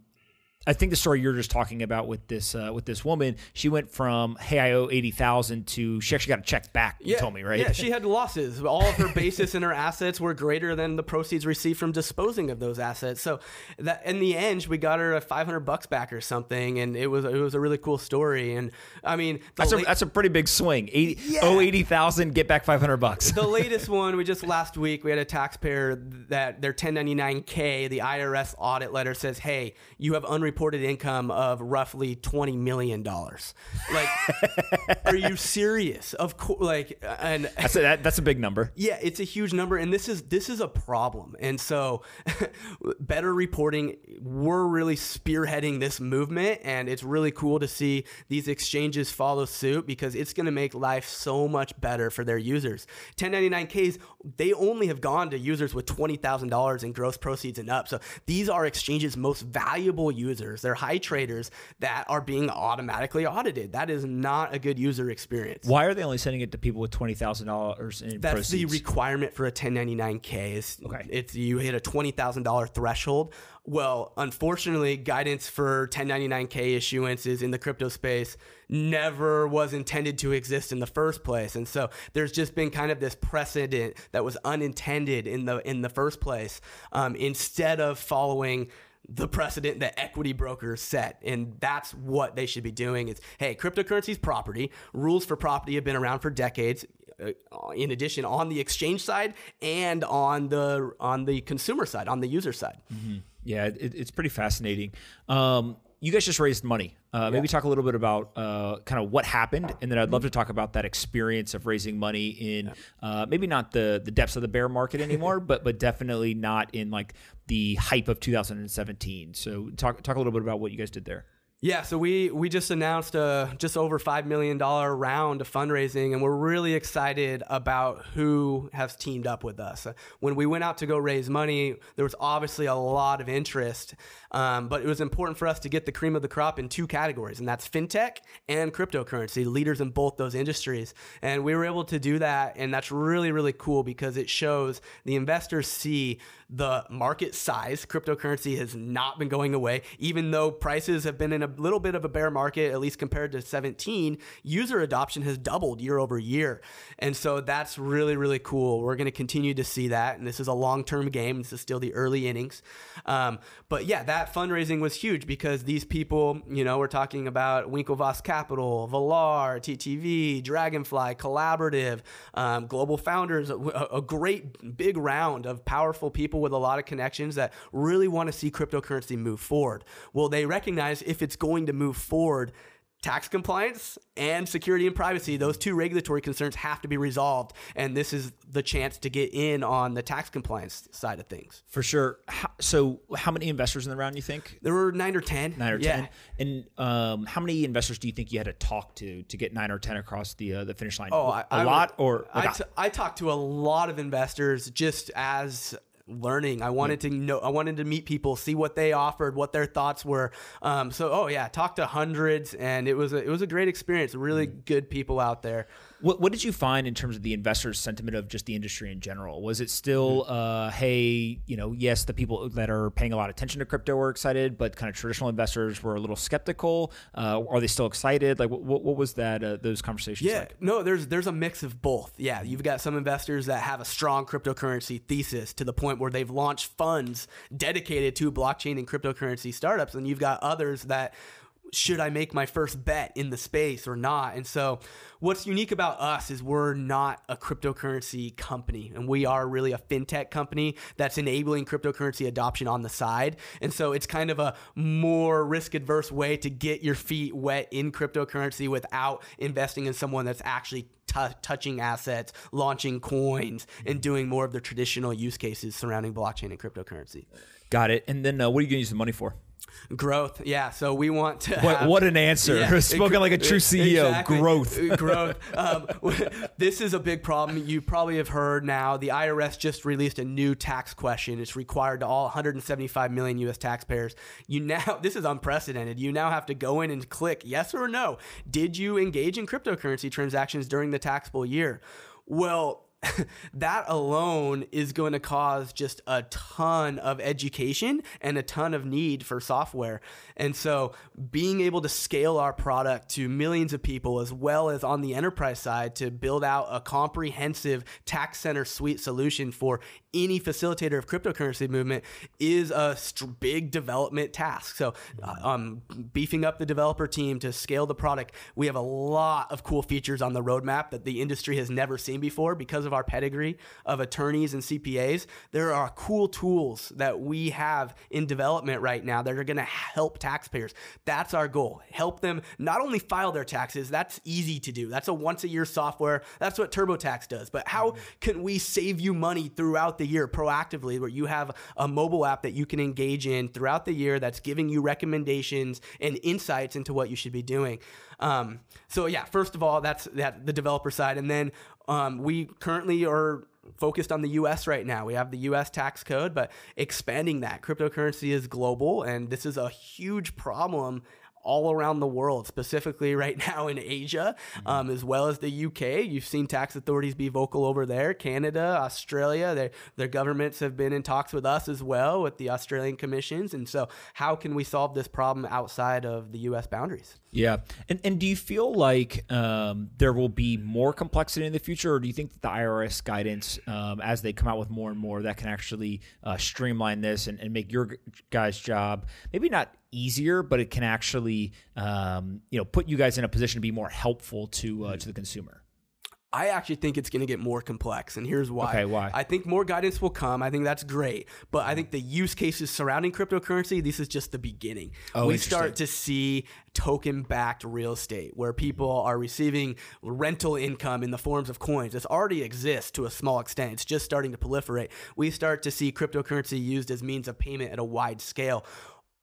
I think the story you're just talking about with this uh, with this woman, she went from hey I owe eighty thousand to she actually got a check back. You yeah, told me right? Yeah, she had losses. All of her basis and her (laughs) assets were greater than the proceeds received from disposing of those assets. So that in the end, we got her a five hundred bucks back or something, and it was it was a really cool story. And I mean, that's a that's a pretty big swing. 80, yeah. owe eighty thousand, get back five hundred bucks. the (laughs) latest one we just last week we had a taxpayer that their ten ninety nine k the IRS audit letter says, hey, you have unreported income of roughly twenty million dollars. Like, (laughs) are you serious? Of course, like, and that's a, that, that's a big number. Yeah, it's a huge number, and this is this is a problem. And so, (laughs) better reporting. We're really spearheading this movement, and it's really cool to see these exchanges follow suit because it's going to make life so much better for their users. 1099Ks, they only have gone to users with twenty thousand dollars in gross proceeds and up. So these are exchanges' most valuable users. They're high traders that are being automatically audited. That is not a good user experience. Why are they only sending it to people with twenty thousand dollars in That's proceeds? the requirement for a 1099K. Is okay. It's you hit a twenty thousand dollar threshold. Well, unfortunately, guidance for 1099K issuances in the crypto space never was intended to exist in the first place. And so there's just been kind of this precedent that was unintended in the in the first place. Um, instead of following the precedent that equity brokers set and that's what they should be doing. Is hey cryptocurrency is property. Rules for property have been around for decades uh, in addition on the exchange side and on the on the consumer side on the user side. Mm-hmm. yeah it, it's pretty fascinating. Um, you guys just raised money. Uh, maybe talk a little bit about uh, kind of what happened, and then I'd love to talk about that experience of raising money in uh, maybe not the the depths of the bear market anymore, (laughs) but but definitely not in like the hype of 2017. So talk talk a little bit about what you guys did there. Yeah, so we we just announced a just over five million dollar round of fundraising, and we're really excited about who has teamed up with us. When we went out to go raise money, there was obviously a lot of interest, um, but it was important for us to get the cream of the crop in two categories, and that's fintech and cryptocurrency, leaders in both those industries. And we were able to do that, and that's really really cool because it shows the investors see the market size. Cryptocurrency has not been going away, even though prices have been in a little bit of a bear market, at least compared to 17. User adoption has doubled year over year. And so that's really, really cool. We're going to continue to see that. And this is a long term game. This is still the early innings. Um, but yeah, that fundraising was huge because these people, you know, we're talking about Winklevoss Capital, Valar, TTV, Dragonfly, Collaborative, um, Global Founders, a, a great big round of powerful people people with a lot of connections that really want to see cryptocurrency move forward. Well, they recognize if it's going to move forward, tax compliance and security and privacy, those two regulatory concerns have to be resolved. And this is the chance to get in on the tax compliance side of things. For sure. so, how many investors in the round, you think? There were nine or 10. Nine or 10. And um, how many investors do you think you had to talk to to get nine or 10 across the uh, the finish line? Oh, a I, lot I, or? Like I, t- I talked to a lot of investors just as learning. I wanted yeah. to know. I wanted to meet people, see what they offered, what their thoughts were. Um, so, oh yeah, talked to hundreds, and it was a, it was a great experience. Really mm. good people out there. What, what did you find in terms of the investors' sentiment of just the industry in general? Was it still, Mm-hmm. uh, hey, you know, yes, the people that are paying a lot of attention to crypto were excited, but kind of traditional investors were a little skeptical? Uh, are they still excited? Like, what, what was that? Uh, those conversations Yeah, like? no, there's there's a mix of both. Yeah, you've got some investors that have a strong cryptocurrency thesis to the point where they've launched funds dedicated to blockchain and cryptocurrency startups, and you've got others that should I make my first bet in the space or not? And so, what's unique about us is we're not a cryptocurrency company, and we are really a fintech company that's enabling cryptocurrency adoption on the side. And so, it's kind of a more risk adverse way to get your feet wet in cryptocurrency without investing in someone that's actually t- touching assets, launching coins, and doing more of the traditional use cases surrounding blockchain and cryptocurrency. Got it. And then uh, what are you going to use the money for? Growth, yeah. So we want to. What, have- what an answer. Yeah, (laughs) Spoken like a true CEO. exactly. Growth. (laughs) Growth. Um, (laughs) this is a big problem. You probably have heard now. The IRS just released a new tax question. It's required to all 175 million U.S. taxpayers. You now, this is unprecedented. You now have to go in and click yes or no. Did you engage in cryptocurrency transactions during the taxable year? Well, (laughs) that alone is going to cause just a ton of education and a ton of need for software. And so, being able to scale our product to millions of people, as well as on the enterprise side, to build out a comprehensive tax center suite solution for any facilitator of cryptocurrency movement is a st- big development task. So, uh, um, beefing up the developer team to scale the product, we have a lot of cool features on the roadmap that the industry has never seen before because of our pedigree of attorneys and CPAs. There are cool tools that we have in development right now that are going to help taxpayers. That's our goal. Help them not only file their taxes, that's easy to do. That's a once a year software. That's what TurboTax does. But how can we save you money throughout the year proactively where you have a mobile app that you can engage in throughout the year that's giving you recommendations and insights into what you should be doing? Um, so yeah, first of all, that's that the developer side, and then um, we currently are focused on the US right now. We have the US tax code, but expanding that. Cryptocurrency is global, and this is a huge problem all around the world, specifically (laughs) right now in Asia, um, as well as the UK. You've seen tax authorities be vocal over there. Canada, Australia, their, their governments have been in talks with us as well, with the Australian commissions. And so, how can we solve this problem outside of the US boundaries? Yeah, and and do you feel like um, there will be more complexity in the future, or do you think that the IRS guidance, um, as they come out with more and more, that can actually uh, streamline this and, and make your guys' job maybe not easier, but it can actually um, you know put you guys in a position to be more helpful to uh, to the consumer? I actually think it's going to get more complex, and here's why. Okay, why? I think more guidance will come. I think that's great, but I think the use cases surrounding cryptocurrency, this is just the beginning. Oh, we start to see token-backed real estate where people are receiving rental income in the forms of coins. This already exists to a small extent. It's just starting to proliferate. We start to see cryptocurrency used as means of payment at a wide scale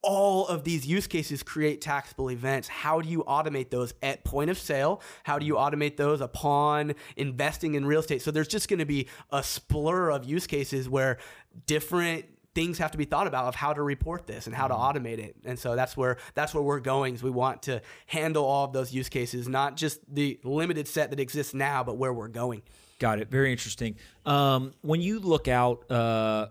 all of these use cases create taxable events. How do you automate those at point of sale? How do you automate those upon investing in real estate? So there's just going to be a splur of use cases where different things have to be thought about of how to report this and how to automate it. And so that's where that's where we're going. Is we want to handle all of those use cases, not just the limited set that exists now, but where we're going. Got it. Very interesting. Um, when you look out, uh,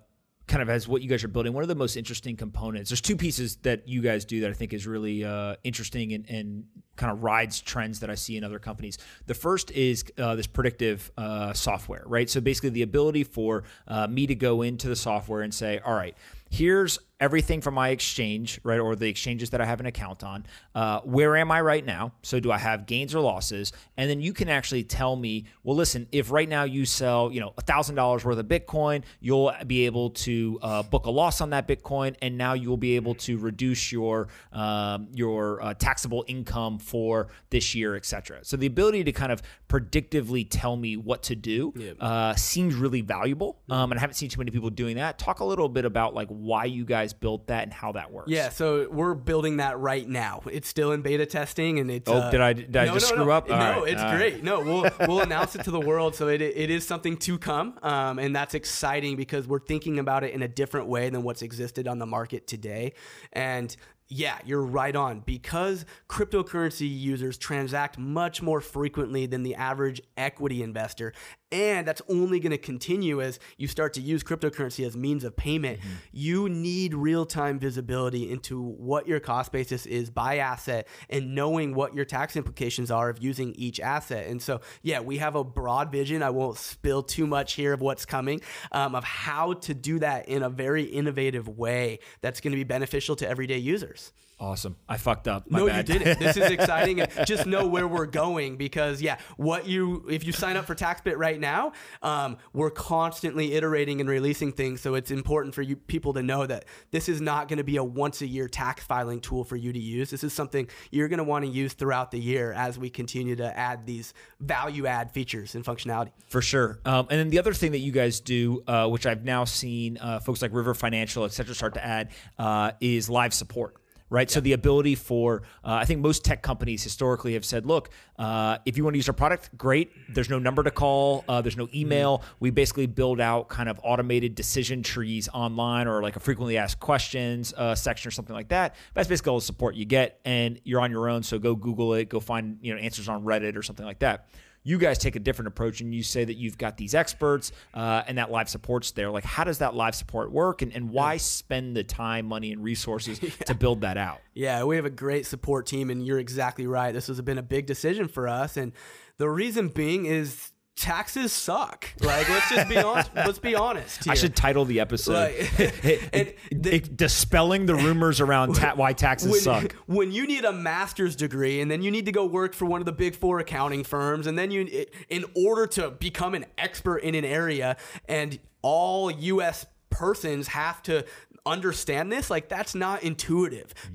kind of as what you guys are building, one of the most interesting components. There's two pieces that you guys do that I think is really uh, interesting and, and kind of rides trends that I see in other companies. The first is uh, this predictive uh, software, right? So basically, the ability for uh, me to go into the software and say, all right, here's everything from my exchange, right, or the exchanges that I have an account on. Uh, where am I right now? So, do I have gains or losses? And then you can actually tell me, well, listen, if right now you sell, you know, thousand dollars worth of Bitcoin, you'll be able to uh, book a loss on that Bitcoin, and now you will be able to reduce your um, your uh, taxable income for this year, et cetera. So, the ability to kind of predictively tell me what to do uh, seems really valuable, um, and I haven't seen too many people doing that. Talk a little bit about like why you guys built that and how that works. Yeah, so we're building that right now. It's still in beta testing, and it's. Oh, did I- did I just screw up? No, All right, it's all right. great. No, we'll we'll announce it to the world. So it it is something to come, um, and that's exciting because we're thinking about it in a different way than what's existed on the market today, and. Yeah, you're right on. Because cryptocurrency users transact much more frequently than the average equity investor, and that's only going to continue as you start to use cryptocurrency as means of payment. Mm-hmm. You need real-time visibility into what your cost basis is by asset and knowing what your tax implications are of using each asset. And so, yeah, we have a broad vision. I won't spill too much here of what's coming um, of how to do that in a very innovative way that's going to be beneficial to everyday users. Awesome. I fucked up. My no, bad. you didn't. This is exciting. (laughs) just know where we're going because yeah, what you if you sign up for TaxBit right now, um, we're constantly iterating and releasing things. So it's important for you people to know that this is not going to be a once a year tax filing tool for you to use. This is something you're going to want to use throughout the year as we continue to add these value add features and functionality. For sure. Um, and then the other thing that you guys do, uh, which I've now seen uh, folks like River Financial, et cetera, start to add, uh, is live support right? Yeah. So the ability for, uh, I think most tech companies historically have said, look, uh, if you want to use our product, great. There's no number to call, uh, there's no email. Mm-hmm. We basically build out kind of automated decision trees online or like a frequently asked questions uh, section or something like that. That's basically all the support you get, and you're on your own. So go Google it, go find you know answers on Reddit or something like that you guys take a different approach and you say that you've got these experts uh, and that live support's there. Like, how does that live support work, and, and why spend the time, money, and resources yeah. (laughs) to build that out? Yeah, we have a great support team, and you're exactly right. This has been a big decision for us, and the reason being is taxes suck. Like let's just be honest. (laughs) let's be honest. Here. I should title the episode like, (laughs) (laughs) dispelling the rumors around ta- why taxes when, suck. When you need a master's degree and then you need to go work for one of the big four accounting firms, and then you, in order to become an expert in an area, and all U.S. persons have to understand this, like that's not intuitive. Mm-hmm.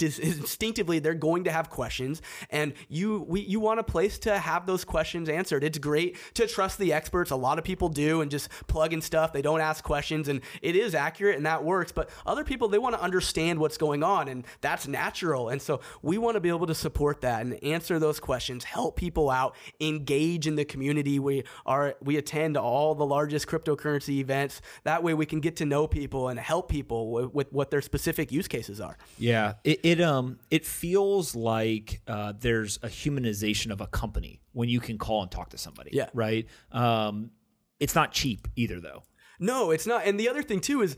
Instinctively they're going to have questions and you we, you want a place to have those questions answered. It's great to trust the experts. A lot of people do and just plug in stuff. They don't ask questions and it is accurate and that works but other people they want to understand what's going on and that's natural and so we want to be able to support that and answer those questions help people out engage in the community. We are we attend all the largest cryptocurrency events. That way we can get to know people and help people with, with what their specific use cases are. Yeah it- it, it um it feels like uh, there's a humanization of a company when you can call and talk to somebody. Yeah. Right. Um, it's not cheap either, though. No, it's not. And the other thing too is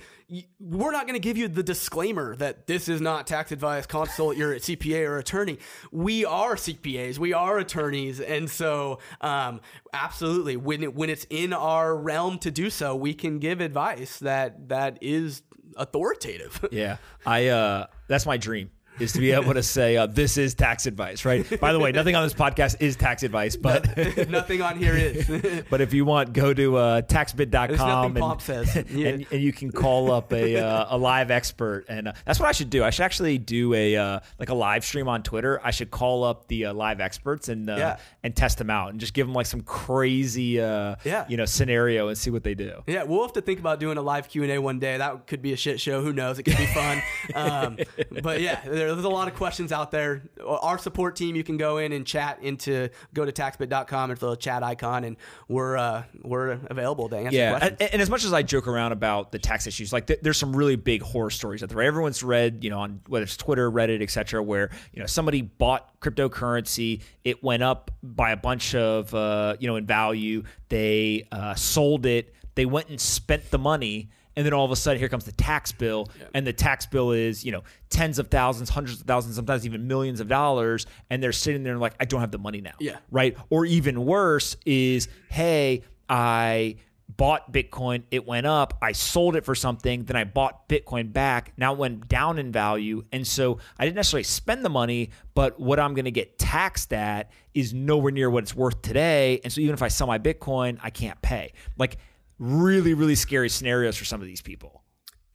we're not going to give you the disclaimer that this is not tax advice. Consult your CPA or attorney. We are CPAs. We are attorneys, and so um, absolutely, when it, when it's in our realm to do so, we can give advice that that is authoritative. (laughs) yeah, I uh, that's my dream is to be able to say uh, this is tax advice, right? By the way, nothing on this podcast is tax advice, but (laughs) nothing on here is. (laughs) but if you want, go to uh, taxbit.com (laughs) and. Yeah. and, and you can call up a, uh, a live expert, and uh, that's what I should do. I should actually do a uh, like a live stream on Twitter. I should call up the uh, live experts and yeah. and test them out and just give them like some crazy yeah. you know scenario and see what they do. Yeah, we'll have to think about doing a live Q and A one day. That could be a shit show. Who knows? It could be fun. um, but yeah, there's a lot of questions out there. Our support team, you can go in and chat into go to taxbit.com and fill a chat icon, and we're uh, we're available to answer yeah. questions. And, and, as much as I joke around about the tax issues, like th- there's some really big horror stories out there. Everyone's read, you know, on whether it's Twitter, Reddit, etc., where you know somebody bought cryptocurrency, it went up by a bunch of uh, you know in value, they uh, sold it, they went and spent the money and then all of a sudden here comes the tax bill. Yeah. and the tax bill is you know tens of thousands hundreds of thousands sometimes even millions of dollars. And they're sitting there and like i don't have the money now. Yeah. Right? Or even worse is hey i bought bitcoin. It went up. I sold it for something. Then i bought bitcoin back. Now it went down in value. And so i didn't necessarily spend the money but what i'm going to get taxed at is nowhere near what it's worth today. And so even if i sell my bitcoin i can't pay. Like really, really scary scenarios for some of these people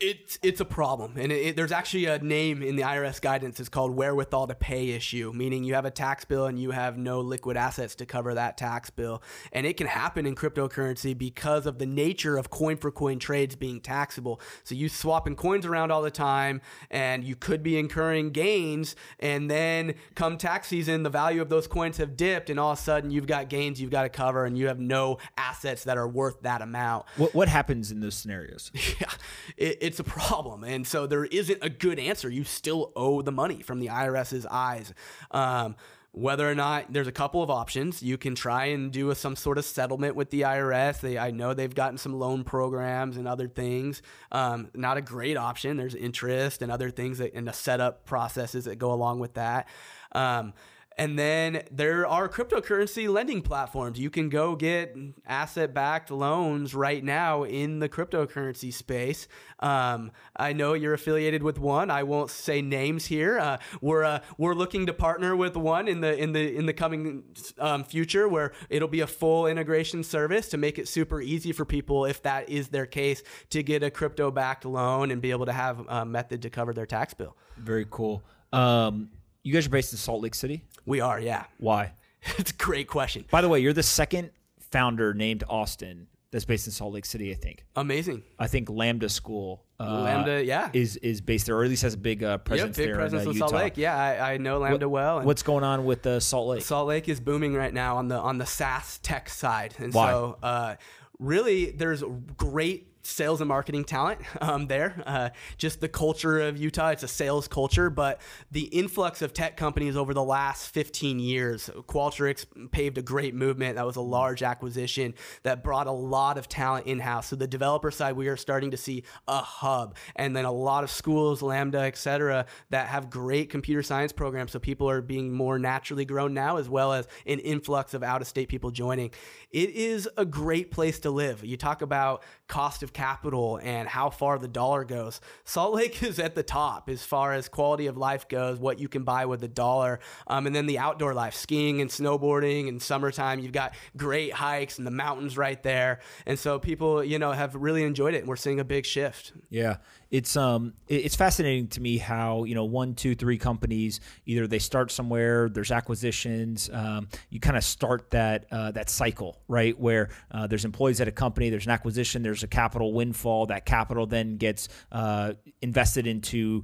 it's it's a problem, and it, it, there's actually a name in the IRS guidance. It's called wherewithal to pay issue, meaning you have a tax bill and you have no liquid assets to cover that tax bill, and it can happen in cryptocurrency because of the nature of coin for coin trades being taxable. So you swapping coins around all the time, and you could be incurring gains, and then come tax season, the value of those coins have dipped, and all of a sudden you've got gains you've got to cover, and you have no assets that are worth that amount. What what happens in those scenarios? yeah (laughs) it, it's a problem. And so there isn't a good answer. You still owe the money from the IRS's eyes. Um, whether or not there's a couple of options you can try and do a, some sort of settlement with the irs they, i know they've gotten some loan programs and other things um, not a great option there's interest and other things that, and the setup processes that go along with that um, and then there are cryptocurrency lending platforms. You can go get asset backed loans right now in the cryptocurrency space. Um, I know you're affiliated with one. I won't say names here. Uh, we're uh, we're looking to partner with one in the in the in the coming um, future where it'll be a full integration service to make it super easy for people if that is their case to get a crypto backed loan and be able to have a method to cover their tax bill. Very cool. Um, you guys are based in Salt Lake City. We are, yeah. Why? (laughs) it's a great question. By the way, you're the second founder named Austin that's based in Salt Lake City. I think. Amazing. I think Lambda School. Uh, Lambda, yeah, is is based there, or at least has a big uh, presence yep, big there presence in, uh, in Utah. Salt Lake. Yeah, I, I know Lambda What- well. and- What's going on with uh, Salt Lake? Salt Lake is booming right now on the on the SaaS tech side, and Why? so uh, really there's great sales and marketing talent (laughs) um, there. Uh, just the culture of Utah, it's a sales culture, but the influx of tech companies over the last 15 years, Qualtrics paved a great movement. That was a large acquisition that brought a lot of talent in house. So the developer side, we are starting to see a hub, and then a lot of schools, Lambda, et cetera, that have great computer science programs. So people are being more naturally grown now, as well as an influx of out of state people joining. It is a great place to live. You talk about cost of capital and how far the dollar goes. Salt Lake (laughs) is at the top as far as quality of life goes, what you can buy with a dollar. Um, and then the outdoor life, skiing and snowboarding and summertime, you've got great hikes and the mountains right there. And so people, you know, have really enjoyed it. And we're seeing a big shift. Yeah, it's um, it's fascinating to me how you know one, two, three companies either they start somewhere, there's acquisitions, um, you kind of start that uh, that cycle, right? Where uh, there's employees at a company, there's an acquisition, there's a capital windfall, that capital then gets uh, invested into.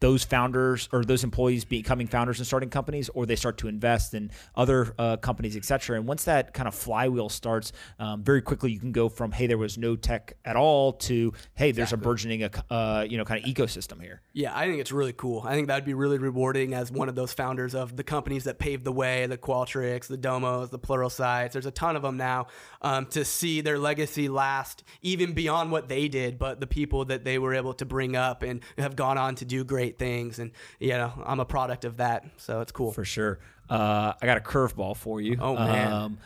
Those founders or those employees becoming founders and starting companies, or they start to invest in other uh, companies, et cetera. And once that kind of flywheel starts, um, very quickly you can go from hey, there was no tech at all to hey, there's a burgeoning uh, you know kind of ecosystem here. Yeah, I think it's really cool. I think that'd be really rewarding as one of those founders of the companies that paved the way, the Qualtrics, the Domos, the Pluralsights. There's a ton of them now um, to see their legacy last even beyond what they did, but the people that they were able to bring up and have gone on to do great things. And, you know, I'm a product of that. So it's cool. For sure. Uh, I got a curveball for you. Oh, man. Um,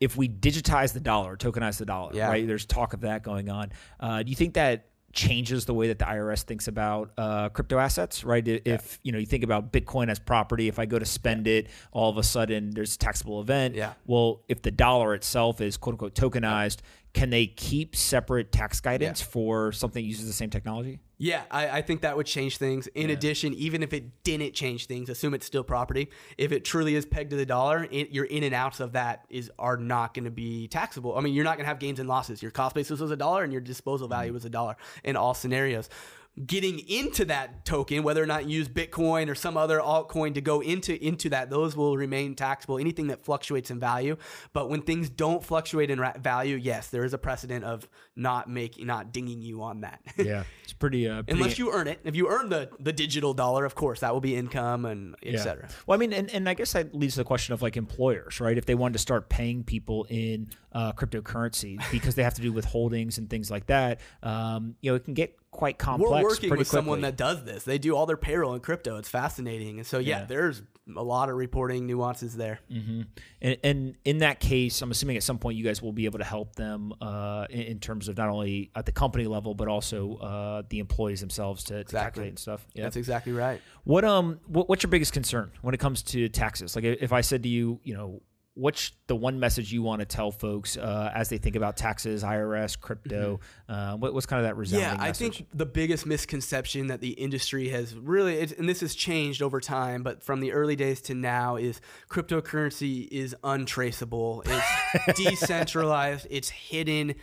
if we digitize the dollar, tokenize the dollar, Yeah. right? There's talk of that going on. Uh, do you think that changes the way that the IRS thinks about uh, crypto assets, right? If you know you think about Bitcoin as property, if I go to spend it, all of a sudden there's a taxable event. Yeah. Well, if the dollar itself is quote unquote tokenized, can they keep separate tax guidance for something that uses the same technology? Yeah, I, I think that would change things. In addition, even if it didn't change things, assume it's still property. If it truly is pegged to the dollar, it, your in and outs of that is are not going to be taxable. I mean, you're not going to have gains and losses. Your cost basis was a dollar, and your disposal value mm-hmm. was a dollar in all scenarios. Getting into that token, whether or not you use Bitcoin or some other altcoin to go into into that, those will remain taxable. Anything that fluctuates in value, but when things don't fluctuate in ra- value, yes, there is a precedent of not making, not dinging you on that. (laughs) Yeah, it's pretty. Uh, pretty Unless you earn it. If you earn the, the digital dollar, of course, that will be income and et cetera. Well, I mean, and, and I guess that leads to the question of like employers, right? If they wanted to start paying people in uh, cryptocurrency (laughs) because they have to do withholdings and things like that, um, you know, it can get quite complex. We're working with someone that does this. They do all their payroll in crypto. It's fascinating. And so, yeah, Yeah. there's a lot of reporting nuances there. And, and in that case, I'm assuming at some point you guys will be able to help them uh, in, in terms of not only at the company level, but also uh, the employees themselves to, to calculate and stuff. Yeah. That's exactly right. What um what, what's your biggest concern when it comes to taxes? Like if I said to you, you know, what's the one message you want to tell folks uh, as they think about taxes, IRS, crypto? Uh, what, what's kind of that resounding Mm-hmm. Yeah, I message? think the biggest misconception that the industry has really, it's, and this has changed over time, but from the early days to now, is cryptocurrency is untraceable. It's (laughs) decentralized. It's hidden.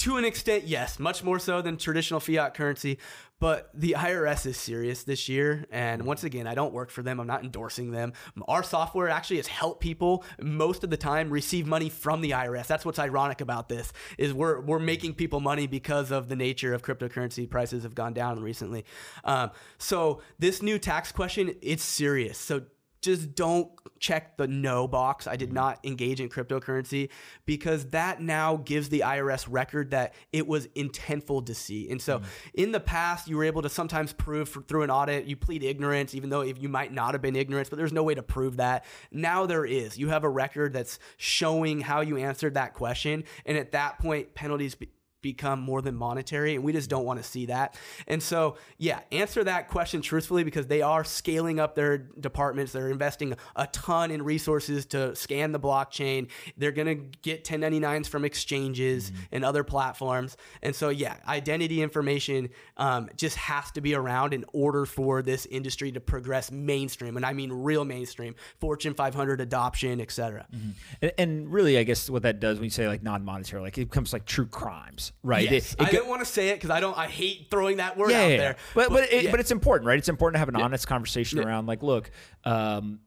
To an extent, yes, much more so than traditional fiat currency. But the IRS is serious this year. And once again, I don't work for them. I'm not endorsing them. Our software actually has helped people most of the time receive money from the IRS. That's what's ironic about this is we're, we're making people money because of the nature of cryptocurrency prices have gone down recently. Um, so this new tax question, it's serious. So just don't check the no box. I did not engage in cryptocurrency because that now gives the IRS record that it was intentful deceit. And so mm. in the past, you were able to sometimes prove for, through an audit, you plead ignorance, even though if you might not have been ignorant, but there's no way to prove that. Now there is. You have a record that's showing how you answered that question. And at that point, penalties become more than monetary and we just don't want to see that. And so yeah answer that question truthfully because they are scaling up their departments. They're investing a ton in resources to scan the blockchain. They're going to get 1099s from exchanges mm-hmm. and other platforms. And so yeah identity information um, just has to be around in order for this industry to progress mainstream and i mean real mainstream fortune 500 adoption etc mm-hmm. and, and really i guess what that does when you say like non-monetary like it becomes like true crimes right? Yes. It, it I don't want to say it because I don't. I hate throwing that word yeah, out yeah, there. But but but, it, yeah. but, it's important, right? It's important to have an honest conversation around like, look. Um,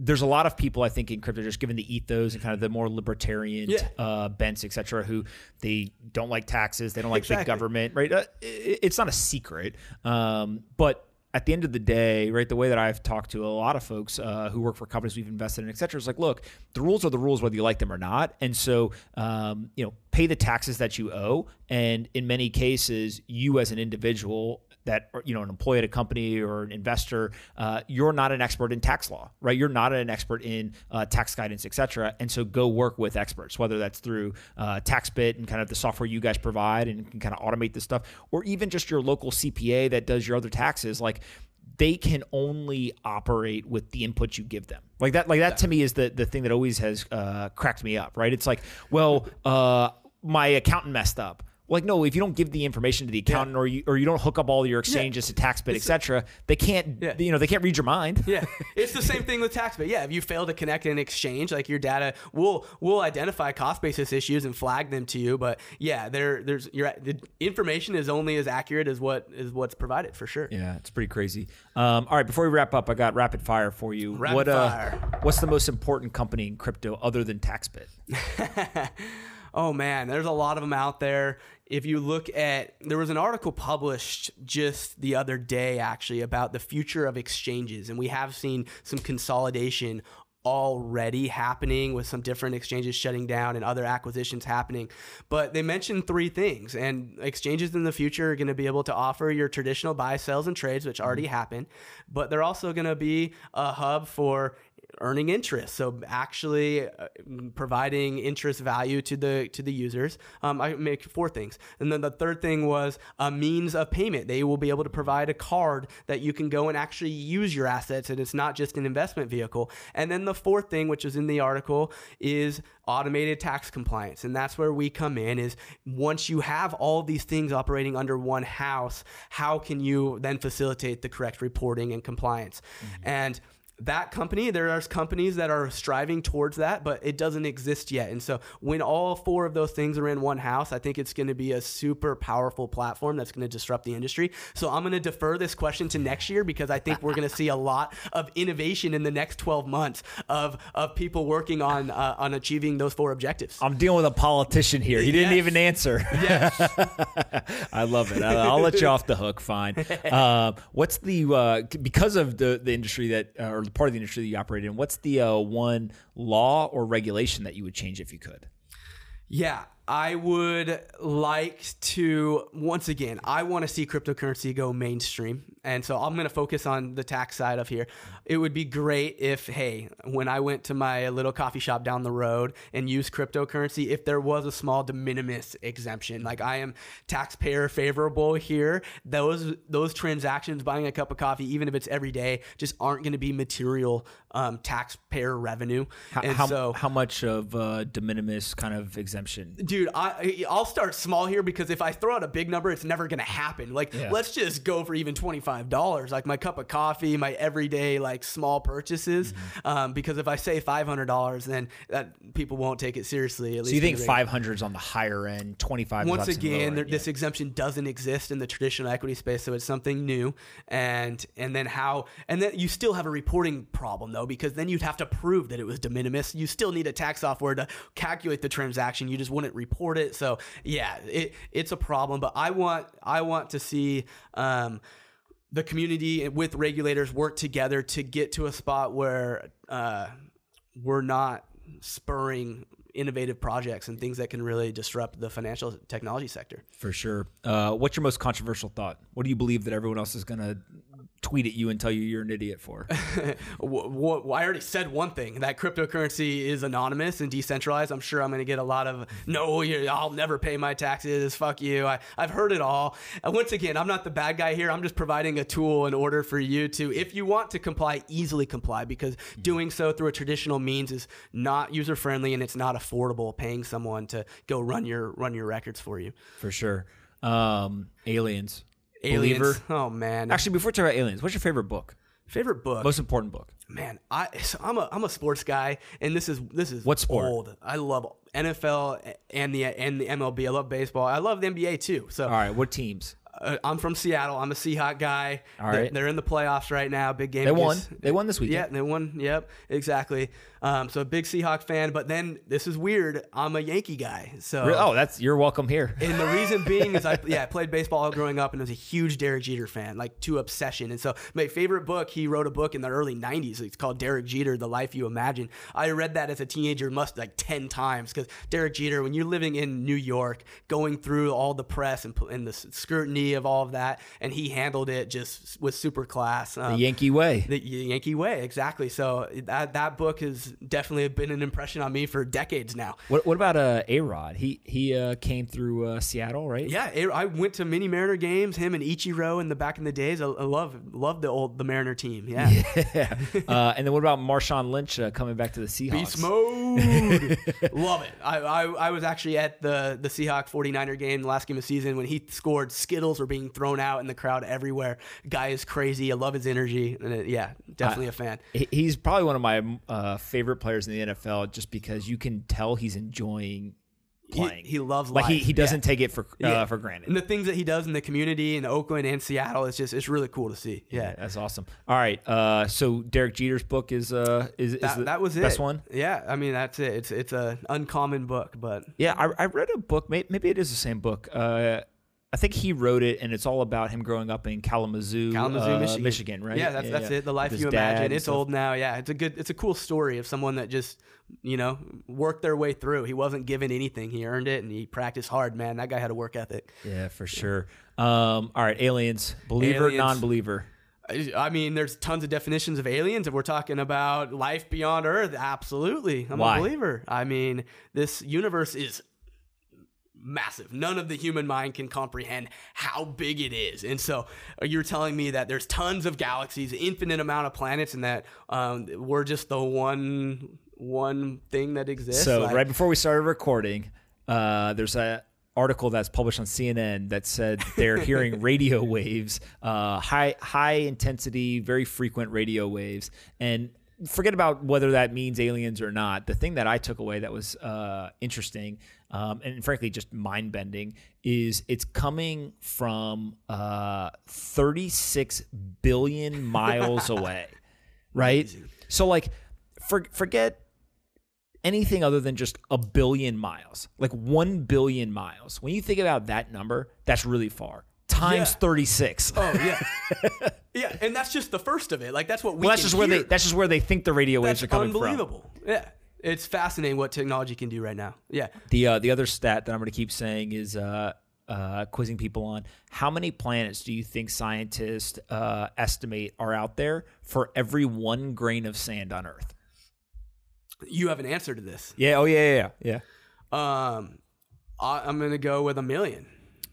there's a lot of people I think in crypto, just given the ethos and kind of the more libertarian yeah. uh, bents, et cetera, who they don't like taxes, they don't like exactly. big government, right? Uh, it, it's not a secret, um, but at the end of the day, right, the way that I've talked to a lot of folks uh, who work for companies we've invested in, et cetera, is like, look, the rules are the rules whether you like them or not. And so, um, you know, pay the taxes that you owe. And in many cases, you as an individual that you know an employee at a company or an investor, uh, you're not an expert in tax law, right? You're not an expert in uh, tax guidance, et cetera. And so go work with experts, whether that's through uh, TaxBit and kind of the software you guys provide and can kind of automate this stuff, or even just your local CPA that does your other taxes. Like they can only operate with the input you give them. Like that, like that yeah. to me is the the thing that always has uh, cracked me up. Right? It's like, well, uh, my accountant messed up like no if you don't give the information to the accountant yeah. or you or you don't hook up all your exchanges yeah. to taxbit etc they can't yeah. you know they can't read your mind yeah (laughs) it's the same thing with taxbit yeah if you fail to connect an exchange like your data will will identify cost basis issues and flag them to you but yeah there there's your the information is only as accurate as what is what's provided for sure yeah it's pretty crazy um, all right before we wrap up i got rapid fire for you rapid what uh, fire. what's the most important company in crypto other than taxbit (laughs) oh man, there's a lot of them out there. If you look at, there was an article published just the other day actually about the future of exchanges, and we have seen some consolidation already happening with some different exchanges shutting down and other acquisitions happening. But they mentioned three things, and exchanges in the future are going to be able to offer your traditional buy, sells, and trades, which already mm-hmm. happen. But they're also going to be a hub for earning interest. So actually uh, providing interest value to the to the users. Um, I make four things, and then the third thing was a means of payment. They will be able to provide a card that you can go and actually use your assets, and it's not just an investment vehicle. And then the fourth thing, which is in the article, is automated tax compliance, and that's where we come in. Is once you have all these things operating under one house, how can you then facilitate the correct reporting and compliance? Mm-hmm. And that company, there are companies that are striving towards that, but it doesn't exist yet. And so when all four of those things are in one house, I think it's going to be a super powerful platform that's going to disrupt the industry. So I'm going to defer this question to next year because I think we're going to see a lot of innovation in the next 12 months of, of people working on uh, on achieving those four objectives. I'm dealing with a politician here. He didn't even answer. Yes. (laughs) I love it. I'll, I'll, let you off the hook. Fine. (laughs) Uh, what's the uh, because of the the industry that uh, or the part of the industry that you operate in, what's the uh, one law or regulation that you would change if you could? Yeah, I would like to, once again, I want to see cryptocurrency go mainstream. And so I'm going to focus on the tax side of here. It would be great if, hey, when I went to my little coffee shop down the road and used cryptocurrency, if there was a small de minimis exemption, like I am taxpayer favorable here, those those transactions, buying a cup of coffee, even if it's every day, just aren't going to be material um, taxpayer revenue. How, and how, so, how much of uh, de minimis kind of exemption? Do dude, I I'll start small here because if I throw out a big number, it's never gonna happen. Like, Yeah. let's just go for even twenty five dollars, like my cup of coffee, my everyday like small purchases. Mm-hmm. Um, because if I say five hundred dollars, then that people won't take it seriously. At So you think in the 500 is on the higher end, 25 once again, there, end, this yeah. exemption doesn't exist in the traditional equity space, so it's something new. And and then how and then you still have a reporting problem though, because then you'd have to prove that it was de minimis. You still need a tax software to calculate the transaction. You just wouldn't report it. So yeah, it it's a problem. But I want I want to see. Um, the community with regulators work together to get to a spot where uh, we're not spurring innovative projects and things that can really disrupt the financial technology sector. for sure. Uh, what's your most controversial thought? What do you believe that everyone else is going to tweet at you and tell you you're an idiot for? (laughs) Wh- I already said one thing that cryptocurrency is anonymous and decentralized. I'm sure I'm going to get a lot of no, I'll never pay my taxes. Fuck you. I, I've heard it all. And once again, I'm not the bad guy here. I'm just providing a tool in order for you to, if you want to comply, easily comply because doing so through a traditional means is not user friendly and it's not affordable. Paying someone to go run your run your records for you. for sure. Um, aliens. Aliens. Believer. Oh man. Actually, before we talk about aliens, what's your favorite book? favorite book. Most important book? Man, I so I'm a I'm a sports guy, and this is this is What sport? Old. I love NFL and the and the MLB. I love baseball. I love the NBA too. So All right, what teams? uh, I'm from Seattle. I'm a Seahawk guy. All They're- they're, in the playoffs right now. Big game. They won. They won this weekend. Yeah, they won. Yep, exactly. Um, so a big Seahawk fan. But then this is weird. I'm a Yankee guy. So Oh, that's you're welcome here. and the reason being is I (laughs) yeah I played baseball growing up and was a huge Derek Jeter fan, like to obsession. And so my favorite book, he wrote a book in the early '90s. It's called Derek Jeter: The Life You Imagine. I read that as a teenager, must like ten times because Derek Jeter, when you're living in New York, going through all the press and, and the scrutiny of all of that, and he handled it just with super class. the Um, Yankee way. the Yankee way, exactly. So that that book definitely been an impression on me for decades now. What, what about uh, A Rod? He he uh, came through uh, Seattle, right? Yeah, it- I went to many Mariner games. Him and Ichiro in the back in the days. I, I love love the old the Mariner team. Yeah, (laughs) Yeah. uh, and then what about Marshawn Lynch uh, coming back to the Seahawks? beast mode. (laughs) love it. I, I I was actually at the the Seahawk 49er game the last game of season when he scored. Skittles were being thrown out in the crowd everywhere. Guy is crazy. I love his energy. And it, yeah, definitely a fan. He's probably one of my uh, favorite players in the NFL, just because you can tell he's enjoying playing. he loves like he, life. he doesn't Yeah. take it for uh, Yeah. for granted. And the things that he does in the community in Oakland and Seattle, it's just it's really cool to see. Yeah. that's awesome. All right, uh, so Derek Jeter's book is uh is, is That, the that was it. best one. Yeah, I mean that's it. It's it's a uncommon book, but Yeah, I, I read a book. may- Maybe it is the same book. Uh, I think he wrote it, and it's all about him growing up in Kalamazoo, Kalamazoo, uh, Michigan. right? Yeah, that's that's yeah. it. The life you imagine. It's old now. Yeah, it's a good. It's a cool story of someone that just you know worked their way through. He wasn't given anything. He earned it, and he practiced hard. Man, that guy had a work ethic. Yeah, for sure. Um, all right, aliens, believer, Aliens. non-believer. I I mean, there's tons of definitions of aliens. If we're talking about life beyond Earth, absolutely, I'm Why? a believer. I mean, this universe is massive. None of the human mind can comprehend how big it is. And so uh, you're telling me that there's tons of galaxies, infinite amount of planets, and that um, we're just the one one thing that exists. So Like, right before we started recording, uh, there's a article that's published on CNN that said they're (laughs) hearing radio waves, uh, high high intensity, very frequent radio waves, and forget about whether that means aliens or not. The thing that I took away that was uh, interesting um, and frankly just mind bending is it's coming from uh, 36 billion miles (laughs) away, right? So like, for, forget anything other than just a billion miles, like 1 billion miles. When you think about that number, that's really far. Times Yeah. 36. Oh yeah, (laughs) yeah, and that's just the first of it. Like that's what we. well, that's just where hear. they that's just where they think the radio waves That's are coming from. unbelievable. Yeah, it's fascinating what technology can do right now. Yeah. The uh, the other stat that I'm going to keep saying is uh, uh, quizzing people on how many planets do you think scientists uh, estimate are out there for every one grain of sand on Earth? You have an answer to this. Yeah. Oh yeah. Yeah. Yeah. Um, I, I'm gonna go with a million.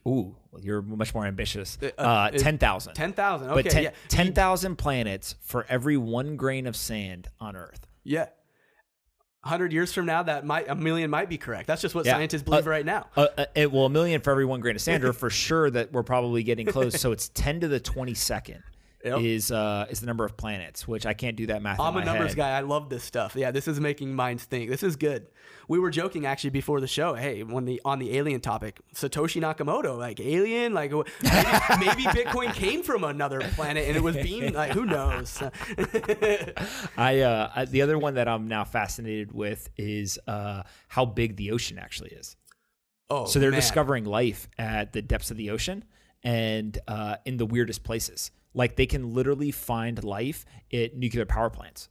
Ooh, you're much more ambitious. Uh, Uh, ten thousand. Ten thousand. Okay. but ten yeah. ten thousand planets for every one grain of sand on Earth. Yeah. 100 years from now, that might a million might be correct. That's just what Yeah. scientists believe Uh, right now. Uh, uh, it, well, a million for every one grain of sand, or (laughs) for sure that we're probably getting close. So it's ten to the twenty second Yep. is uh, is the number of planets, which I can't do that math. I'm a numbers head. guy. I love this stuff. Yeah, this is making minds think. This is good. We were joking actually before the show. Hey, when the on the alien topic, Satoshi Nakamoto, like alien, like maybe, (laughs) maybe Bitcoin came from another planet and it was being like who knows. (laughs) I, uh, I the other one that I'm now fascinated with is uh, how big the ocean actually is. oh, So they're man. discovering life at the depths of the ocean and uh, in the weirdest places. Like they can literally find life at nuclear power plants.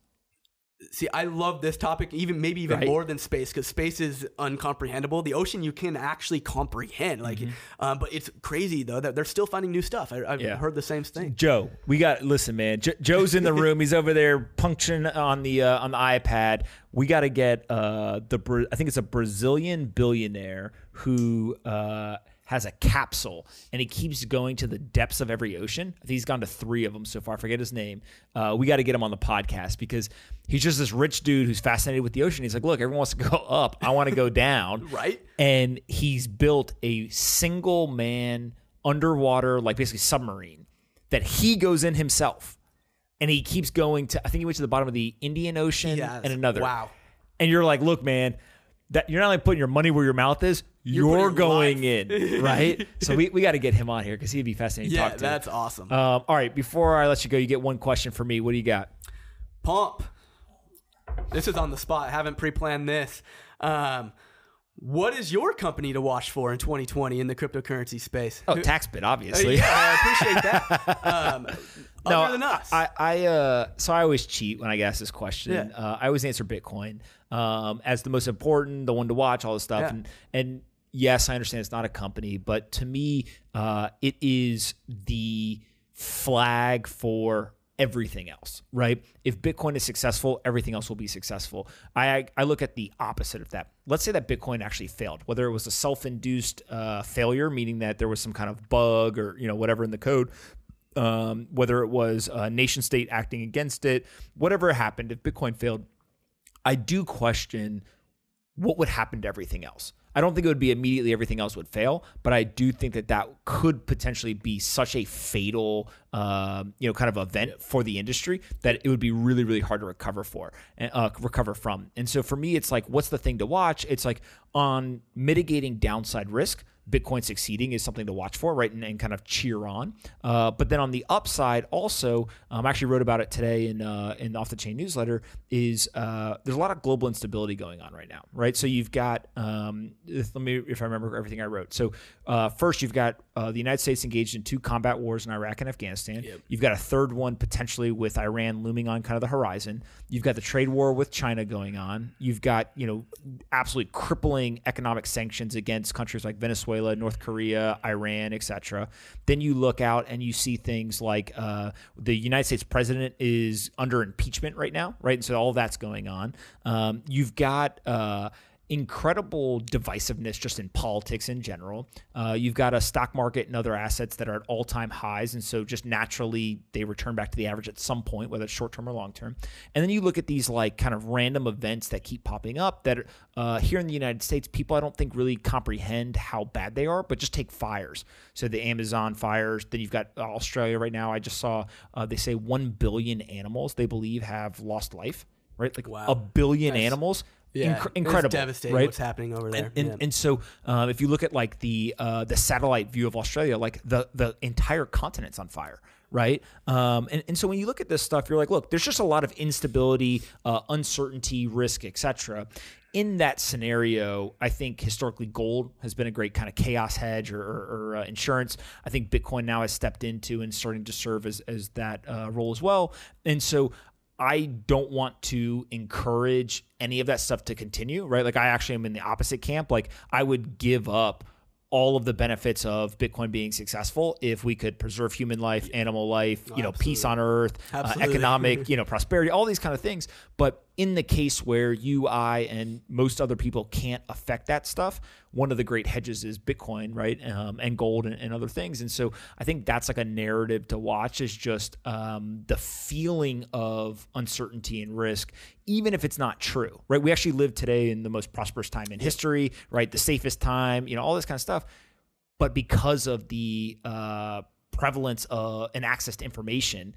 See, I love this topic, even maybe even Right. more than space, because space is uncomprehendable. The ocean you can actually comprehend, like, um, but it's crazy though that they're still finding new stuff. I, I've Mm-hmm. Yeah. heard the same thing. Joe, we got listen, man. Jo- Joe's in the (laughs) room. He's over there puncturing on the uh, on the iPad. We got to get uh, the I think it's a Brazilian billionaire who uh, has a capsule and he keeps going to the depths of every ocean. I think he's gone to three of them so far. I forget his name. Uh, we got to get him on the podcast because he's just this rich dude who's fascinated with the ocean. He's like, look, everyone wants to go (laughs) up. I want to go down. (laughs) Right. And he's built a single man underwater, like basically submarine that he goes in himself. And he keeps going to, I think he went to the bottom of the Indian Ocean Yes. and another. Wow. And you're like, look, man, that you're not only putting your money where your mouth is, you're, putting your going life. in, (laughs) right? so we, we got to get him on here because he'd be fascinating to talk to. that's awesome. um, all right, before I let you go, you get one question for me. What do you got? Pomp. This is on the spot. haven't pre-planned this. Um, what is your company to watch for in 2020 in the cryptocurrency space? Oh, TaxBit, obviously. yeah, I appreciate that. (laughs) Um, other than us, I, I uh, so I always cheat when I get asked this question. Yeah. Uh, I always answer Bitcoin um, as the most important, the one to watch, all this stuff. Yeah. And and yes, I understand it's not a company, but to me, uh, it is the flag for everything else, right? If Bitcoin is successful, everything else will be successful. I I look at the opposite of that. Let's say that Bitcoin actually failed, whether it was a self-induced uh, failure, meaning that there was some kind of bug or you know whatever in the code, um, whether it was a nation state acting against it, whatever happened, if Bitcoin failed, I do question what would happen to everything else. I don't think it would be immediately everything else would fail, but I do think that that could potentially be such a fatal, um, you know, kind of event for the industry that it would be really, really hard to recover for, uh, recover from. And so for me, it's like, what's the thing to watch? It's like on mitigating downside risk. Bitcoin succeeding is something to watch for, right, and, and kind of cheer on. Uh, but then on the upside, also, um, I actually wrote about it today in uh, in the off the chain newsletter. Is uh, there's a lot of global instability going on right now, right? So you've got um, let me if I remember everything I wrote. So uh, first, you've got uh, the United States engaged in two combat wars in Iraq and Afghanistan. You've got a third one potentially with Iran looming on kind of the horizon. You've got the trade war with China going on. You've got you know absolutely crippling economic sanctions against countries like Venezuela, North Korea, Iran, etc. Then you look out and you see things like uh, the United States president is under impeachment right now, right? And so all that's going on. Um, you've got uh, incredible divisiveness just in politics in general. Uh, you've got a stock market and other assets that are at all time highs. And so just naturally they return back to the average at some point, whether it's short term or long term. And then you look at these like kind of random events that keep popping up that uh, here in the United States, people I don't think really comprehend how bad they are, but just take fires. So the Amazon fires, then you've got Australia right now. I just saw uh, they say 1 billion animals they believe have lost life, right? Like Wow. a billion That's- animals. Yeah, Inc- incredible, devastating right? what's happening over there. And, and, Yeah. and so, um, if you look at like the uh, the satellite view of Australia, like the the entire continent's on fire, right? Um, and, and so when you look at this stuff, you're like, look, there's just a lot of instability, uh, uncertainty, risk, etc. In that scenario, I think historically gold has been a great kind of chaos hedge or, or, or uh, insurance. I think Bitcoin now has stepped into and starting to serve as as that uh, role as well. And so I don't want to encourage any of that stuff to continue, right? Like I actually am in the opposite camp. Like I would give up all of the benefits of Bitcoin being successful if we could preserve human life, animal life, you know, peace on earth, uh, economic, (laughs) you know, prosperity, all these kind of things. But in the case where you, I, and most other people can't affect that stuff, one of the great hedges is Bitcoin, right? Um, and gold and, and, other things. And so I think that's like a narrative to watch is just um, the feeling of uncertainty and risk, even if it's not true, right? We actually live today in the most prosperous time in history, right? The safest time, you know, all this kind of stuff. But because of the uh, prevalence of and access to information,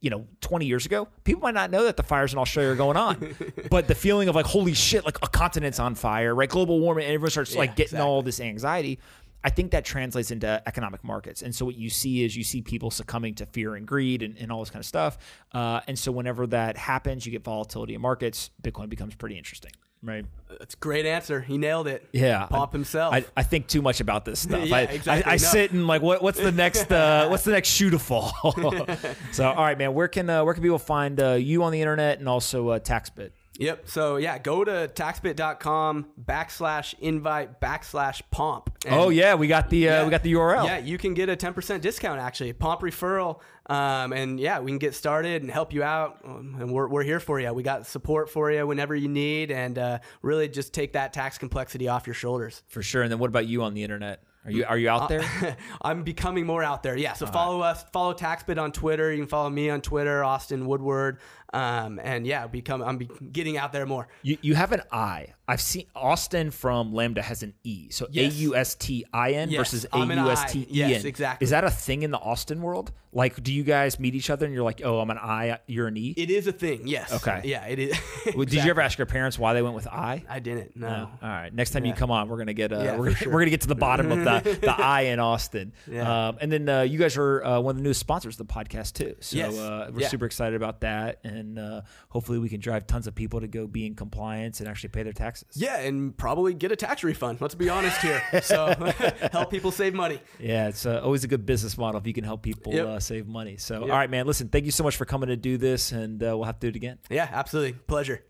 you know 20 years ago people might not know that the fires in australia are going on (laughs) but the feeling of like holy shit like a continent's on fire right global warming and everyone starts yeah, like getting exactly. all this anxiety I think that translates into economic markets. And so what you see is you see people succumbing to fear and greed and, and all this kind of stuff. Uh, and so whenever that happens, you get volatility in markets, Bitcoin becomes pretty interesting. Right. That's a great answer. He nailed it. Yeah. Pomp himself. I, I think too much about this stuff. (laughs) yeah, I, exactly. I, I no. sit and like, what, what's the next, uh, (laughs) what's the next shoe to fall? (laughs) so, all right, man, where can, uh, where can people find uh, you on the internet and also uh, TaxBit? Yep. So yeah, go to taxbit.com backslash invite backslash pomp. Oh yeah, we got the uh, yeah, we got the URL. Yeah, you can get a ten percent discount actually, pomp referral. Um, and yeah, we can get started and help you out, um, and we're we're here for you. We got support for you whenever you need, and uh, really just take that tax complexity off your shoulders. For sure. And then what about you on the internet? Are you are you out there? Uh, (laughs) I'm becoming more out there. Yeah. So All follow right. us. Follow TaxBit on Twitter. You can follow me on Twitter, Austin Woodward. Um, and yeah, become I'm be getting out there more. You you have an I. I've seen Austin from Lambda has an E. So A U S T I N versus A U S T E N. Yes, exactly. Is that a thing in the Austin world? Like, do you guys meet each other and you're like, oh, I'm an I, you're an E? It is a thing. Yes. Okay. Yeah, it is. (laughs) exactly. Did you ever ask your parents why they went with I? I didn't. No. no. All right. Next time yeah. you come on, we're gonna get uh, yeah, we're, sure. we're gonna get to the bottom of the the I in Austin. (laughs) Yeah. Um, and then uh, you guys are uh, one of the newest sponsors of the podcast too. So yes. uh, we're super excited about that, and uh, hopefully we can drive tons of people to go be in compliance and actually pay their taxes. Yeah, and probably get a tax refund. Let's be honest here. (laughs) So (laughs) help people save money. Yeah, it's uh, always a good business model if you can help people yep. uh, save money. So, yep. all right, man. Listen, thank you so much for coming to do this, and uh, we'll have to do it again. Yeah, absolutely. Pleasure.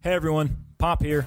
Hey, everyone. Pomp here.